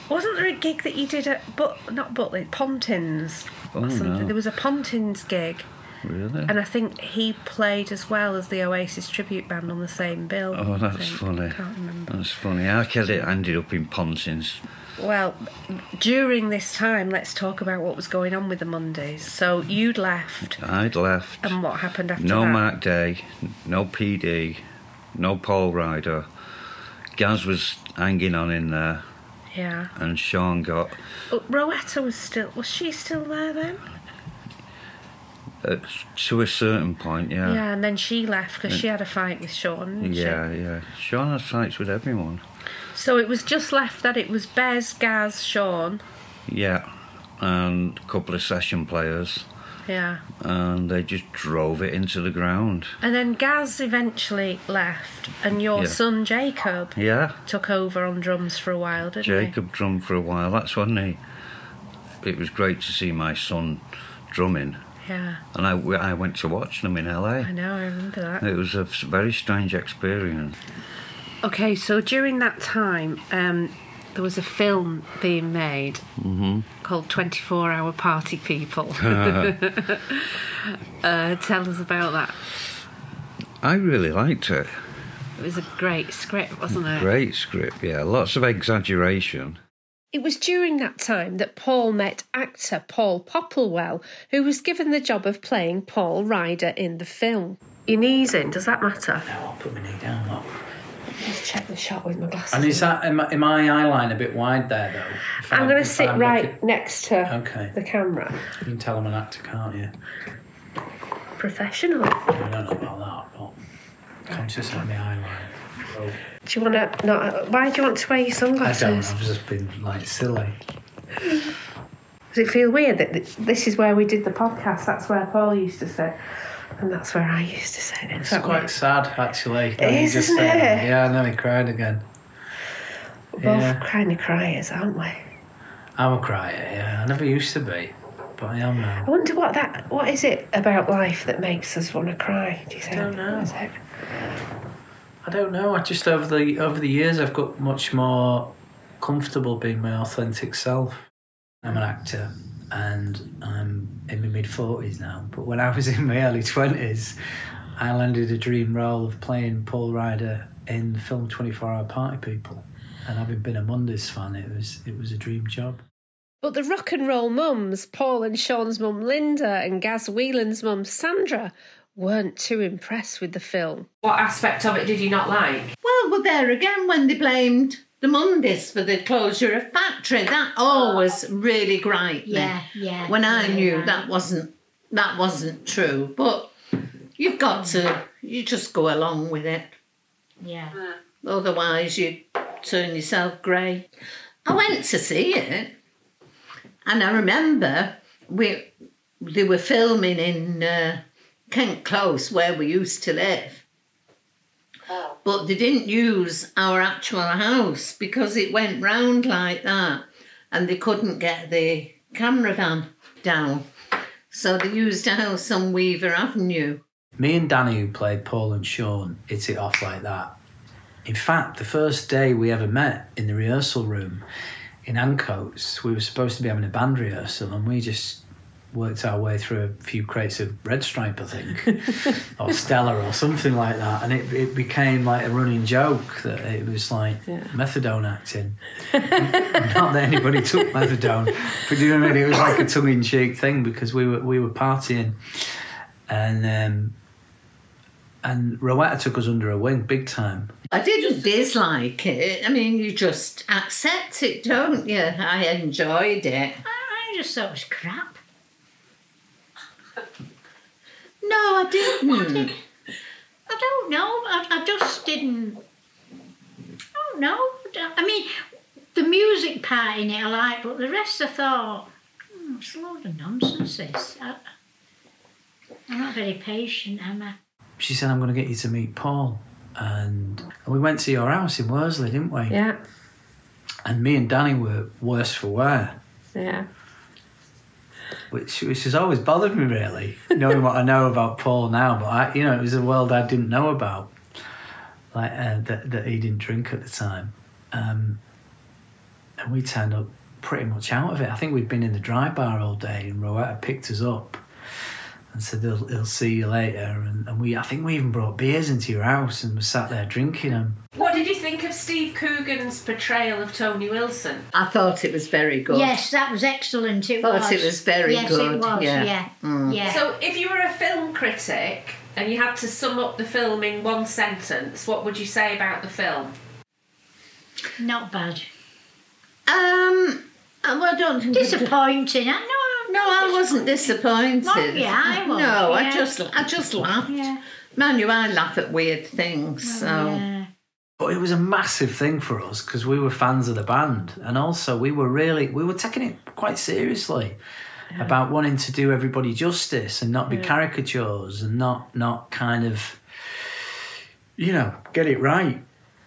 Wasn't there a gig that you did at but not Butlins, Pontins Oh, or something? no. There was a Pontins gig. Really? And I think he played as well as the Oasis tribute band on the same bill. Oh, that's funny. Can't remember. That's funny. I guess it ended up in Pontins. Well, during this time, let's talk about what was going on with the Mondays. So you'd left, I'd left. and what happened after No that? No Mark Day, no PD, no Paul Ryder. Gaz was hanging on in there, Yeah. and Sean got But Rowetta was still. Was she still there then? Uh, to a certain point, yeah. Yeah, and then she left because she had a fight with Sean. Yeah, yeah. Sean has fights with everyone. So it was just left that it was Bez, Gaz, Sean. Yeah, and a couple of session players, Yeah. and they just drove it into the ground. And then Gaz eventually left, and your Yeah. son Jacob Yeah, took over on drums for a while, didn't he? Jacob drummed for a while. That's when he. It was great to see my son drumming, Yeah, and I, I went to watch them in LA. I know. I remember that. It was a very strange experience. Okay, so during that time, um, there was a film being made hmm called 24 Hour Party People. [LAUGHS] [LAUGHS] uh, tell us about that. I really liked it. It was a great script, wasn't it? Great script, yeah. Lots of exaggeration. It was during that time that Paul met actor Paul Popplewell, who was given the job of playing Paul Ryder in the film. Your knees in, does that matter? No, I'll put my knee down, look. Let's check the shot with my glasses. And is that am, I- am my eye line a bit wide there though? I'm going to sit I'm right looking- next to Okay. the camera. You can tell I'm an actor, can't you? Professional. I don't know about that, but conscious of my eye line. Oh. Do you want to? Not, why do you want to wear your sunglasses? I don't. I've just been like silly. Does it feel weird that this is where we did the podcast? That's where Paul used to sit, and that's where I used to sit. It's quite sad, actually. It is, isn't it? Yeah, I know he cried again. We're both Yeah. kind of criers, aren't we? I'm a crier, yeah. I never used to be, but I am now. I wonder what that what is it about life that makes us want to cry? Do you think? don't know. I don't know. I just over the over the years I've got much more comfortable being my authentic self. I'm an actor and I'm in my mid forties now. But when I was in my early twenties, I landed a dream role of playing Paul Ryder in the film Twenty Four Hour Party People. And having been a Mondays fan, it was it was a dream job. But the rock and roll mums, Paul and Sean's mum Linda and Gaz Whelan's mum Sandra, weren't too impressed with the film. What aspect of it did you not like? Well, well, there again, when they blamed the Mondays for the closure of factory, that always really griped me. Yeah, yeah, When I yeah, knew right. that wasn't that wasn't true, but you've got to you just go along with it. Yeah. Otherwise, you turn yourself grey. I went to see it, and I remember we they were filming in uh, Kent Close where we used to live, oh. but they didn't use our actual house because it went round like that, and they couldn't get the camera van down, so they used a house on Weaver Avenue. Me and Danny, who played Paul and Sean, hit it off like that. In fact, the first day we ever met in the rehearsal room in Ancoats, we were supposed to be having a band rehearsal, and we just worked our way through a few crates of Red Stripe, I think, [LAUGHS] or Stella or something like that, and it, it became like a running joke that it was like methadone acting. Not that anybody took methadone, but you know what I mean. It was like a tongue-in-cheek thing because we were we were partying, and um, and Rowetta took us under her wing big time. I didn't dislike it. I mean, you just accept it, don't you? I enjoyed it. I just thought it was crap. No, I didn't. I don't know. I, I just didn't. I don't know. I mean, the music part in it I like, but the rest I thought, hmm, it's a load of nonsense. This. I, I'm not very patient, am I? She said, "I'm going to get you to meet Paul," and, and we went to your house in Worsley, didn't we? Yeah, And me and Danny were worse for wear, yeah. Which which has always bothered me really, knowing what I know about Paul now. But I, you know, it was a world I didn't know about, like uh, that that he didn't drink at the time, um, and we turned up pretty much out of it. I think we'd been in the dry bar all day, and Rowetta picked us up and said he'll, he'll see you later. And, and we, I think we even brought beers into your house and we sat there drinking them. What did you think of Steve Coogan's portrayal of Tony Wilson? I thought it was very good. Yes, that was excellent. It Thought was. it was very yes, good, it was. yeah. Yeah, Mm. yeah. So, if you were a film critic and you had to sum up the film in one sentence, what would you say about the film? Not bad. Um, well, I don't think disappointing. I know. No, I wasn't disappointed. Oh, yeah, I was, No, I just, I just laughed. Man, you, I laugh at weird things. Oh, so. But it was a massive thing for us because we were fans of the band, and also we were really we were taking it quite seriously about wanting to do everybody justice and not be Yeah. caricatures and not not kind of you know get it right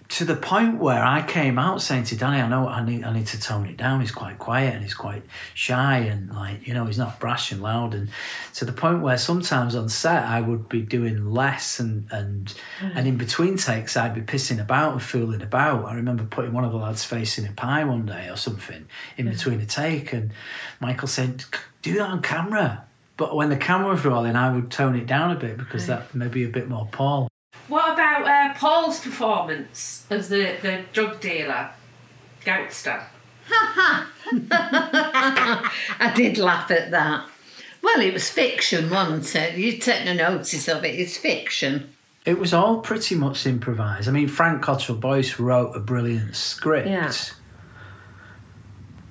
to the point where I came out saying to Danny, I know I need I need to tone it down. He's quite quiet and he's quite shy and like you know he's not brash and loud and to the point where sometimes on set I would be doing less and and mm. and in between takes I'd be pissing about and fooling about. I remember putting one of the lads face in a pie one day or something in Yeah. between a take and Michael said, "Do that on camera." But when the camera was rolling, I would tone it down a bit because that may be a bit more Paul. What about uh, Paul's performance as the, the drug dealer, gangster? [LAUGHS] I did laugh at that. Well, it was fiction, wasn't it? You take no notice of it. It's fiction. It was all pretty much improvised. I mean, Frank Cottrell Boyce wrote a brilliant script. Yeah.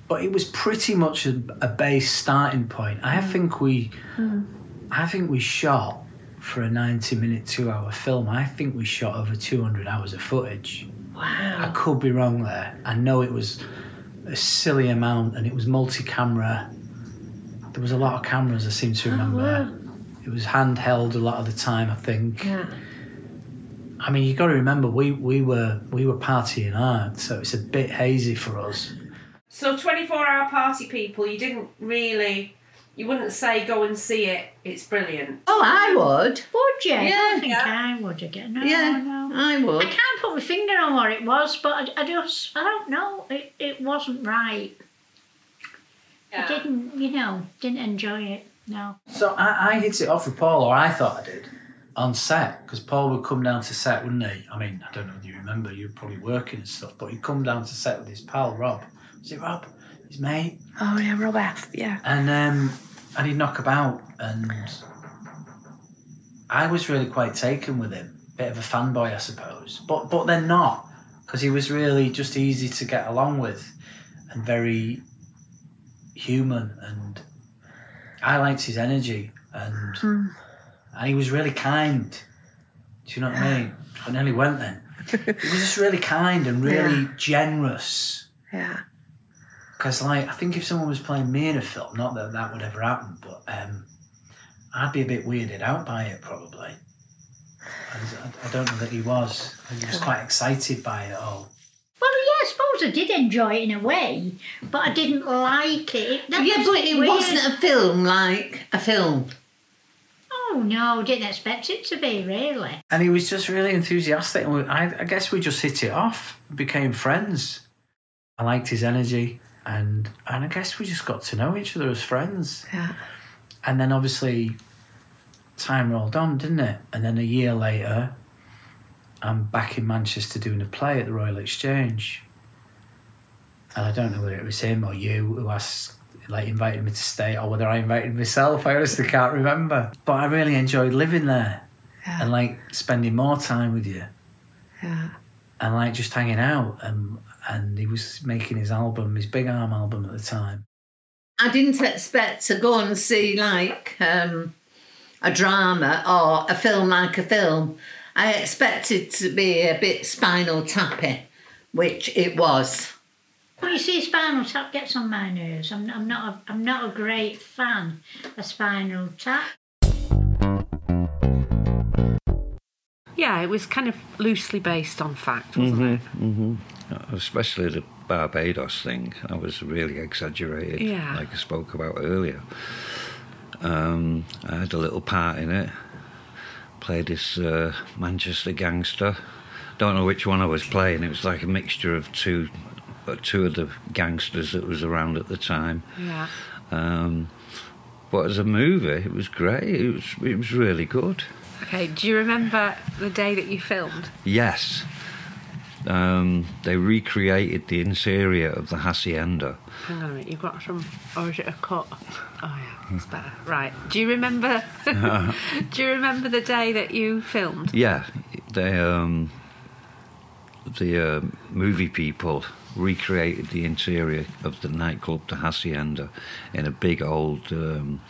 But it was pretty much a, a base starting point. I think we, I think we shot for a ninety-minute, two-hour film. I think we shot over two hundred hours of footage. Wow. I could be wrong there. I know it was a silly amount, and it was multi-camera. There was a lot of cameras. I seem to oh, remember. It was handheld a lot of the time. I think. Yeah. I mean, you've got to remember we we were we were partying hard, so it's a bit hazy for us. So, 24 hour party people, you didn't really You wouldn't say go and see it. It's brilliant. Oh, I would. Would you? I Yeah. don't think I would again. No, Yeah, no. I would. I can't put my finger on what it was, but I, I just, I don't know. It, it wasn't right. I didn't, you know, didn't enjoy it. No. So I, I hit it off with Paul, or I thought I did, on set, because Paul would come down to set, wouldn't he? I mean, I don't know if you remember, you were probably working and stuff, but he'd come down to set with his pal Rob. Was it Rob? His mate? Oh yeah, Rob F. Yeah. And um, and he'd knock about, and I was really quite taken with him. Bit of a fanboy, I suppose, but but then not, because he was really just easy to get along with, and very human, and I liked his energy, and Hmm. and he was really kind. Do you know what I mean? I nearly went then. [LAUGHS] he was just really kind and really Yeah. generous. Yeah. Because, like, I think if someone was playing me in a film, not that that would ever happen, but um, I'd be a bit weirded out by it probably. I, I don't know that he was. He was quite excited by it all. Well, yeah, I suppose I did enjoy it in a way, but I didn't like it. That yeah, but it weird. wasn't a film like a film. Oh no, didn't expect it to be really. And he was just really enthusiastic. And we, I, I guess we just hit it off, became friends. I liked his energy, and and I guess we just got to know each other as friends. Yeah. And then obviously, time rolled on, didn't it? And then a year later, I'm back in Manchester doing a play at the Royal Exchange. And I don't know whether it was him or you who asked, like, invited me to stay, or whether I invited myself. I honestly can't remember. But I really enjoyed living there, and like spending more time with you, Yeah. and like just hanging out. And and he was making his album, his Big Arm album at the time. I didn't expect to go and see like um, a drama or a film like a film. I expected to be a bit spinal tappy, which it was. Well, you see, Spinal Tap gets on my nerves. I'm, I'm not. A, I'm not a great fan of Spinal Tap. Yeah, it was kind of loosely based on fact, wasn't hmm hmm Especially the Barbados thing, that was really exaggerated, Yeah. like I spoke about earlier. Um, I had a little part in it. Played this uh, Manchester gangster. Don't know which one I was playing. It was like a mixture of two, uh, two of the gangsters that was around at the time. Yeah. Um, but as a movie, it was great. It was, it was really good. Okay, do you remember the day that you filmed? Yes. Um, they recreated the interior of the Hacienda. Hang on a minute, you've got some. Or is it a cut? Oh, yeah, it's better. Right. Do you remember. [LAUGHS] do you remember the day that you filmed? Yeah, they um, the uh, movie people recreated the interior of the nightclub, the Hacienda, in a big old um,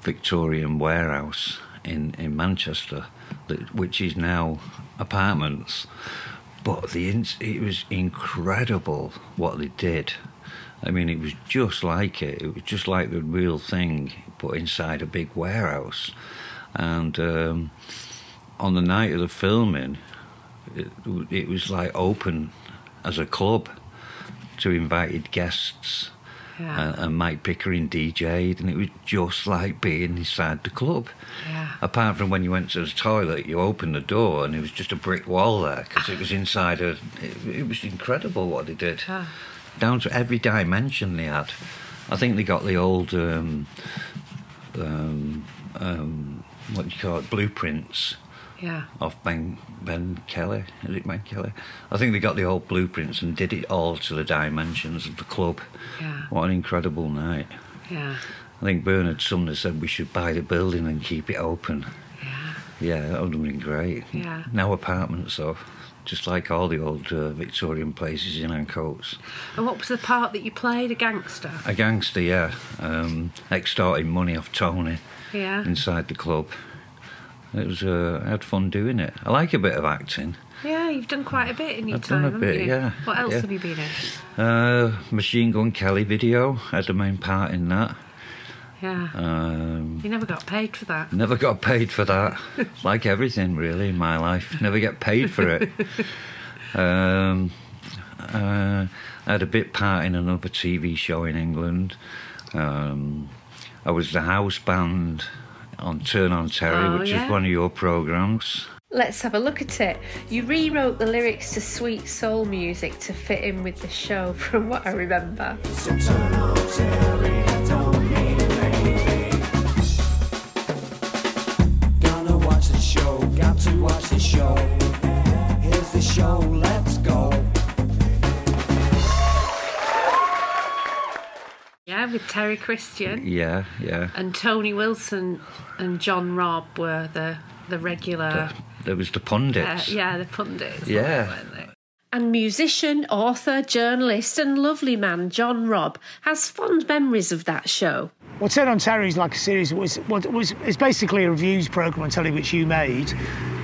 Victorian warehouse in in Manchester, that, which is now apartments. But the it was incredible what they did. I mean, it was just like it. It was just like the real thing, but inside a big warehouse. And um, on the night of the filming, it, it was like open as a club to invited guests. Yeah. And, and Mike Pickering DJ'd, and it was just like being inside the club. Yeah. Apart from when you went to the toilet, you opened the door and it was just a brick wall there because it was inside a. It, it was incredible what they did. Ah. Down to every dimension they had. I think they got the old. Um, um, um, what do you call it? Blueprints Yeah. off Ben Ben Kelly. Is it Ben Kelly? I think they got the old blueprints and did it all to the dimensions of the club. Yeah. What an incredible night. Yeah. I think Bernard Sumner said we should buy the building and keep it open. Yeah. Yeah, that would have been great. Yeah. Now apartments, though, just like all the old uh, Victorian places in Ancoats. And what was the part that you played? A gangster? A gangster, yeah, um, extorting money off Tony Yeah. inside the club. It was, uh, I had fun doing it. I like a bit of acting. Yeah, you've done quite a bit in your I've done time, a haven't bit, you? yeah, What else yeah. have you been in? Uh, Machine Gun Kelly video, I had the main part in that. Yeah. Um, You never got paid for that. Never got paid for that. [LAUGHS] like everything, really, in my life. Never get paid for it. [LAUGHS] um, uh, I had a bit part in another TV show in England. Um, I was the house band on Turn on Terry, Oh, which yeah. is one of your programs. Let's have a look at it. You rewrote the lyrics to sweet soul music to fit in with the show, [LAUGHS] from what I remember. Terry Christian. Yeah, yeah. And Tony Wilson and John Robb were the the regular. There was the uh, pundits. yeah, the pundits. Yeah. And musician, author, journalist, and lovely man John Robb has fond memories of that show. Well, Turn on Terry is like a series. Was, well, was it's basically a reviews program on telly which you made,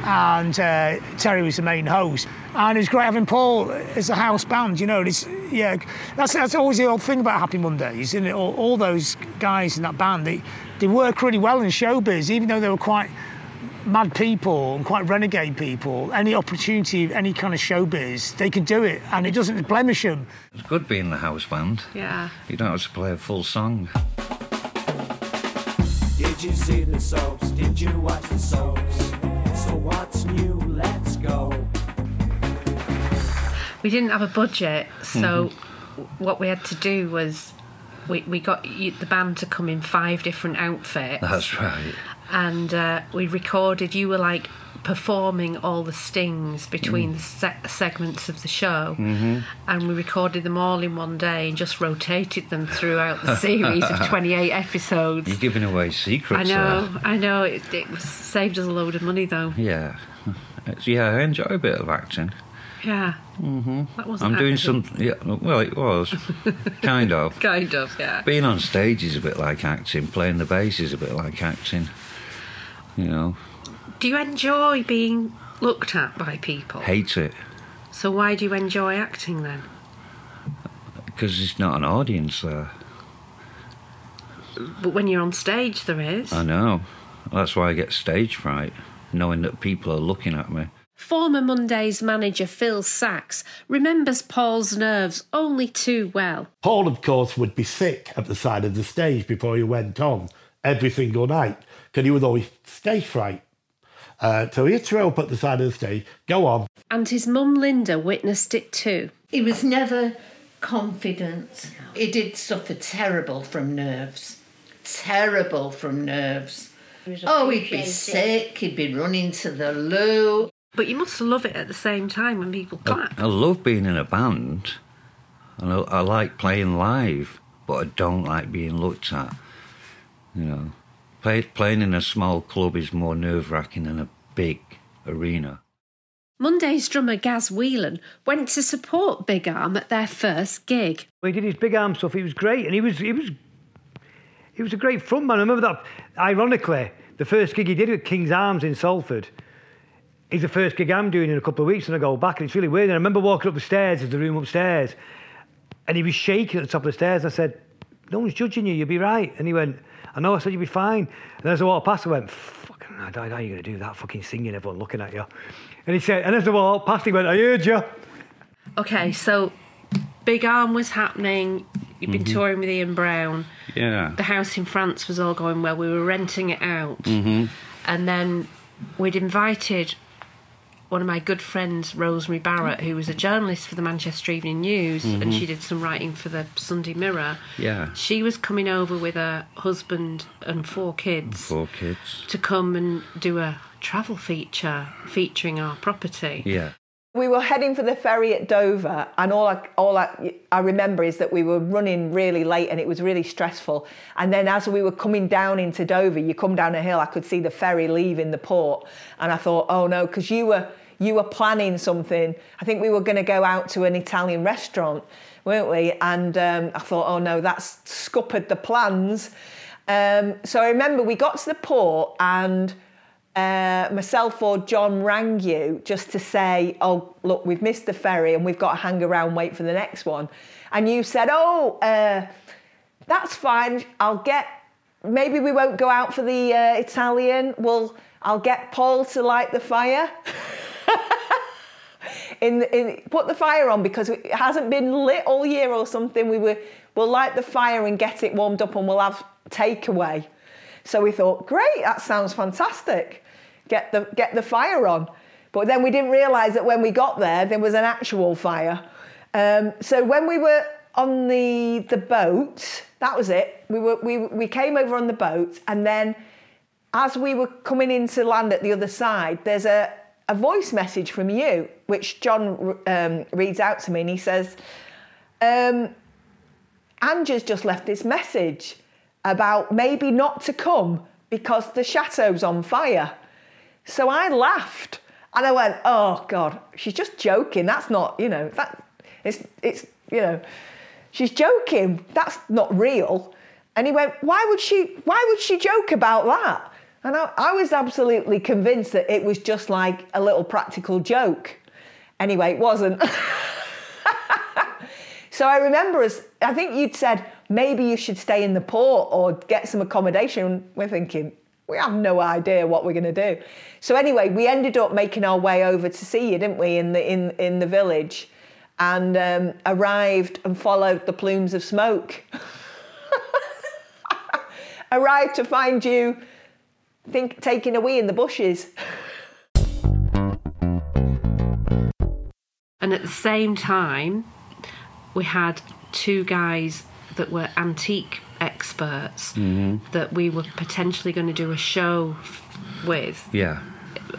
and uh, Terry was the main host. And it was great having Paul as a house band. You know, it's yeah, that's that's always the old thing about Happy Mondays, and all, all those guys in that band they they work really well in showbiz, even though they were quite mad people and quite renegade people. Any opportunity, any kind of showbiz, they could do it, and it doesn't blemish them. It's good being the house band. Yeah. You don't have to play a full song. Did you see the soaps? Did you watch the soaps? So what's new? Let's go. We didn't have a budget, so Mm-hmm. what we had to do was we, we got the band to come in five different outfits. That's right. And uh, we recorded, you were like performing all the stings between Mm. the se- segments of the show. Mhm. And we recorded them all in one day and just rotated them throughout the series of [LAUGHS] 28 episodes. You're giving away secrets. I know, there. I know. It, it was, saved us a load of money though. Yeah. It's- yeah, I enjoy a bit of acting. Yeah. hmm That wasn't I'm doing acting. some. Yeah, well, it was [LAUGHS] kind of. Kind of, yeah. Being on stage is a bit like acting. Playing the bass is a bit like acting. You know, Do you enjoy being looked at by people? hate it So why do you enjoy acting then? because there's not an audience there. But when you're on stage, there is. I know. That's why I get stage fright, knowing that people are looking at me. Former Mondays manager Phil Saxe remembers Paul's nerves only too well. Paul, of course, would be sick at the side of the stage before he went on every single night because he was always stage fright. Uh, so he'd throw up at the side of the stage, go on. And his mum Linda witnessed it too. He was never confident. He did suffer terrible from nerves. Terrible from nerves. Oh, he'd be sick, he'd be running to the loo. But you must love it at the same time when people clap. I love being in a band, and I, I like playing live, but I don't like being looked at. You know, Play, playing in a small club is more nerve wracking than a big arena. Monday's drummer Gaz Whelan went to support Big Arm at their first gig. He did his big arm stuff. He was great, and he was he was he was a great frontman. I remember that. Ironically, the first gig he did at King's Arms in Salford is the first gig I'm doing in a couple of weeks, and I go back, and it's really weird. And I remember walking up the stairs, there's the room upstairs, and he was shaking at the top of the stairs. I said, "No one's judging you. You'll be right." And he went, "I know." I said, "You'll be fine." And as I walked past, I went, "Fucking, how are you going to do that? Fucking singing, everyone looking at you." And he said, and as I walked past, he went, "I heard you." Okay, so Big Arm was happening. You've been Mhm. touring with Ian Brown. Yeah. The house in France was all going well. We were renting it out. hmm And then we'd invited one of my good friends, Rosemary Barratt, who was a journalist for the Manchester Evening News, and Mhm. she did some writing for the Sunday Mirror. Yeah. She was coming over with her husband and four kids Four kids. to come and do a travel feature featuring our property. Yeah. We were heading for the ferry at Dover, and all I, all I, I remember is that we were running really late and it was really stressful. And then as we were coming down into Dover, you come down a hill, I could see the ferry leaving the port, and I thought, oh no, because you were you were planning something. I think we were going to go out to an Italian restaurant, weren't we? And um, I thought, oh no, that's scuppered the plans. Um, so I remember we got to the port and uh, myself or John rang you just to say, oh, look, we've missed the ferry and we've got to hang around, wait for the next one. And you said, oh, uh, that's fine. I'll get, maybe we won't go out for the uh, Italian. Well, I'll get Paul to light the fire. [LAUGHS] in, in put the fire on because it hasn't been lit all year or something. We were we'll light the fire and get it warmed up, and we'll have takeaway. So we thought, great, that sounds fantastic. Get the get the fire on. But then we didn't realise that when we got there, there was an actual fire. Um, so when we were on the the boat, that was it. We were we we came over on the boat, and then as we were coming into land at the other side, there's a a voice message from you, which John um, reads out to me, and he says, um, "Angie's just left this message about maybe not to come because the chateau's on fire." So I laughed and I went, "Oh God, she's just joking. That's not, you know, that it's it's you know, she's joking. That's not real." And he went, "Why would she? Why would she joke about that?" And I, I was absolutely convinced that it was just like a little practical joke. Anyway, it wasn't. [LAUGHS] so I remember as I think you'd said maybe you should stay in the port or get some accommodation. We're thinking we have no idea what we're going to do. So anyway, we ended up making our way over to see you, didn't we, in the in in the village, and um, arrived and followed the plumes of smoke. [LAUGHS] arrived to find you think taking a wee in the bushes. And at the same time, we had two guys that were antique experts Mhm. that we were potentially going to do a show f- with. Yeah.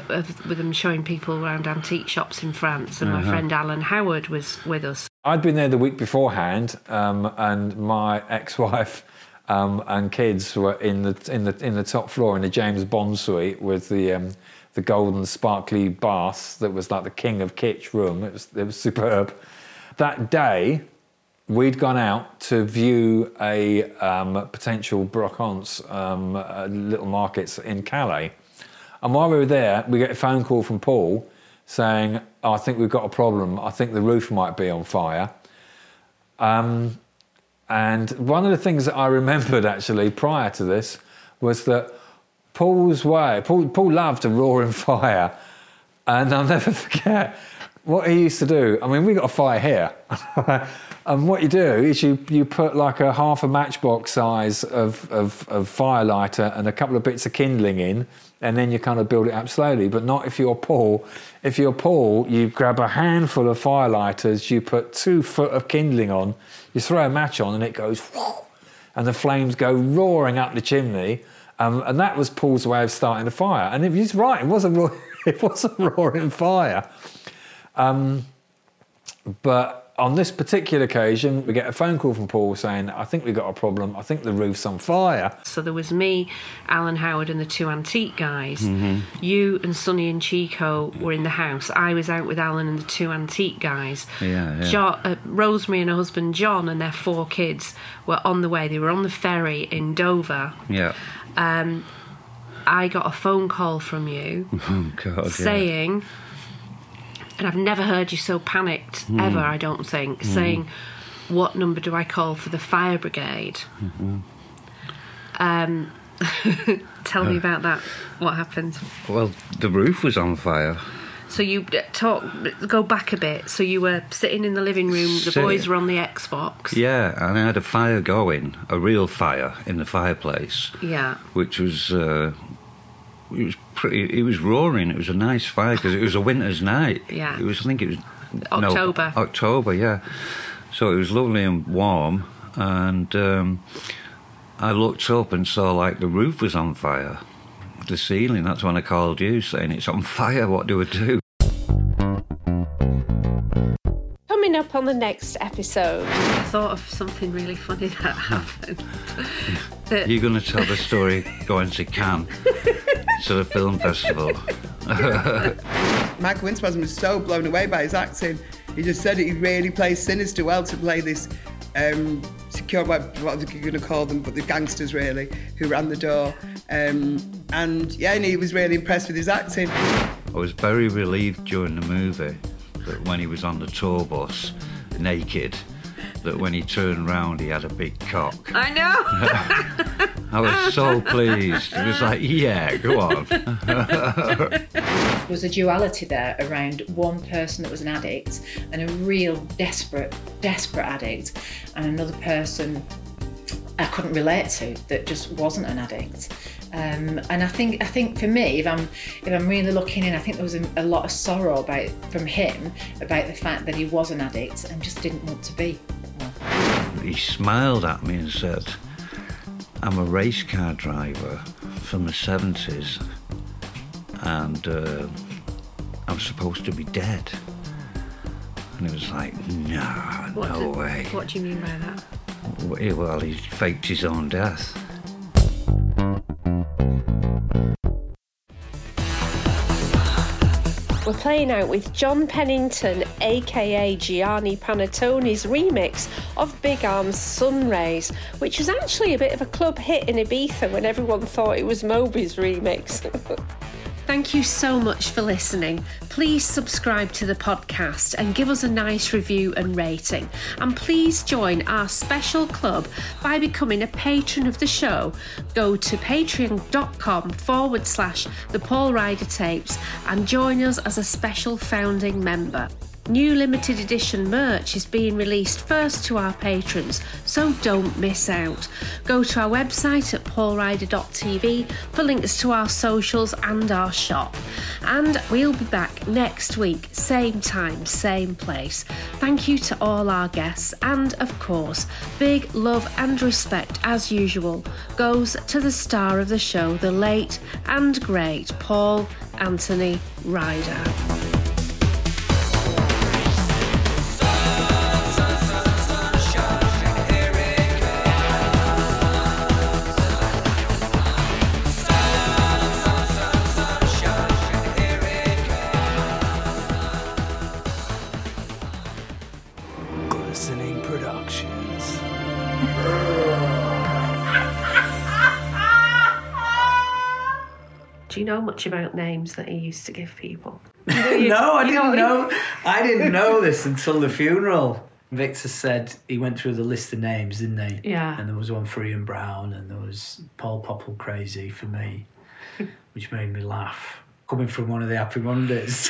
Of, with them showing people around antique shops in France, and my Uh-huh. friend Alan Howard was with us. I'd been there the week beforehand, um, and my ex-wife um, and kids were in the in the in the top floor in the James Bond suite with the um, the golden sparkly bath that was like the king of kitsch room. It was it was superb. That day, we'd gone out to view a um, potential brocante um, uh, little markets in Calais. And while we were there, we get a phone call from Paul saying, oh, I think we've got a problem. I think the roof might be on fire. Um, and one of the things that I remembered actually prior to this was that Paul's way, Paul, Paul loved a roaring [LAUGHS] fire. And I'll never [LAUGHS] forget what he used to do. I mean, we got a fire here. [LAUGHS] and what you do is you, you put like a half a matchbox size of, of, of firelighter and a couple of bits of kindling in, and then you kind of build it up slowly. But not if you're Paul. If you're Paul, you grab a handful of firelighters, you put two foot of kindling on, you throw a match on, and it goes, and the flames go roaring up the chimney. Um, and that was Paul's way of starting the fire. And if he's right, it was a, ro- it was a roaring fire. Um, but on this particular occasion, we get a phone call from Paul saying, I think we've got a problem. I think the roof's on fire. So there was me, Alan Howard, and the two antique guys. Mhm. You and Sonny and Chico were in the house. I was out with Alan and the two antique guys. Yeah, yeah. Jo- uh, Rosemary and her husband John and their four kids were on the way. They were on the ferry in Dover. Yeah. Um, I got a phone call from you [LAUGHS] Oh, God. yeah. And I've never heard you so panicked Hmm. ever, I don't think, Hmm. saying, What number do I call for the fire brigade? Mhm. Um, [LAUGHS] tell me Uh. about that. What happened? Well, the roof was on fire. So you uh, talk, go back a bit. So you were sitting in the living room. The boys were on the Xbox. Yeah, and I had a fire going, a real fire in the fireplace, Yeah. which was. Uh, it was pretty. It was roaring. It was a nice fire because it was a winter's night. Yeah. It was. I think it was no, October. October, yeah. So it was lovely and warm, and um, I looked up and saw like the roof was on fire, the ceiling. That's when I called you, saying it's on [LAUGHS] fire. What do I do? Coming up on the next episode. I thought of something really funny that happened. [LAUGHS] that You're going to tell the story going to Cannes, to the film festival. [LAUGHS] Michael Winston was so blown away by his acting. He just said he really plays sinister well to play this um, secure, what, what are you going to call them, but the gangsters really, who ran the door. Um, and yeah, and he was really impressed with his acting. I was very relieved during the movie that when he was on the tour bus, naked, that when he turned round he had a big cock. I know. [LAUGHS] I was so pleased. It was like, yeah, go on. [LAUGHS] There was a duality there around one person that was an addict and a real desperate, desperate addict, and another person I couldn't relate to that just wasn't an addict. Um, and I think I think for me, if I'm if I'm really looking in, I think there was a, a lot of sorrow about from him about the fact that he was an addict and just didn't want to be. He smiled at me and said, I'm a race car driver from the 70s and uh, I'm supposed to be dead. And it was like, no, What no do- way. What do you mean by that? Well, he faked his own death. We're playing out with John Pennington, aka Gianni Panettone's remix of Big Arm's Sunrays, which was actually a bit of a club hit in Ibiza when everyone thought it was Moby's remix. [LAUGHS] Thank you so much for listening. Please subscribe to the podcast and give us a nice review and rating. And please join our special club by becoming a patron of the show. Go to patreon.com forward slash the Paul Ryder tapes and join us as a special founding member. New limited edition merch is being released first to our patrons, so don't miss out. Go to our website at paulryder.tv for links to our socials and our shop. And we'll be back next week, same time, same place. Thank you to all our guests, and of course, big love and respect as usual goes to the star of the show, the late and great Paul Anthony Ryder. Do you know much about names that he used to give people? [LAUGHS] no, I you know didn't what know. I didn't [LAUGHS] know this until the funeral. Victor said he went through the list of names, didn't he? Yeah. And there was one for Ian Brown, and there was Paul Popple Crazy for me, [LAUGHS] which made me laugh. Coming from one of the Happy Mondays.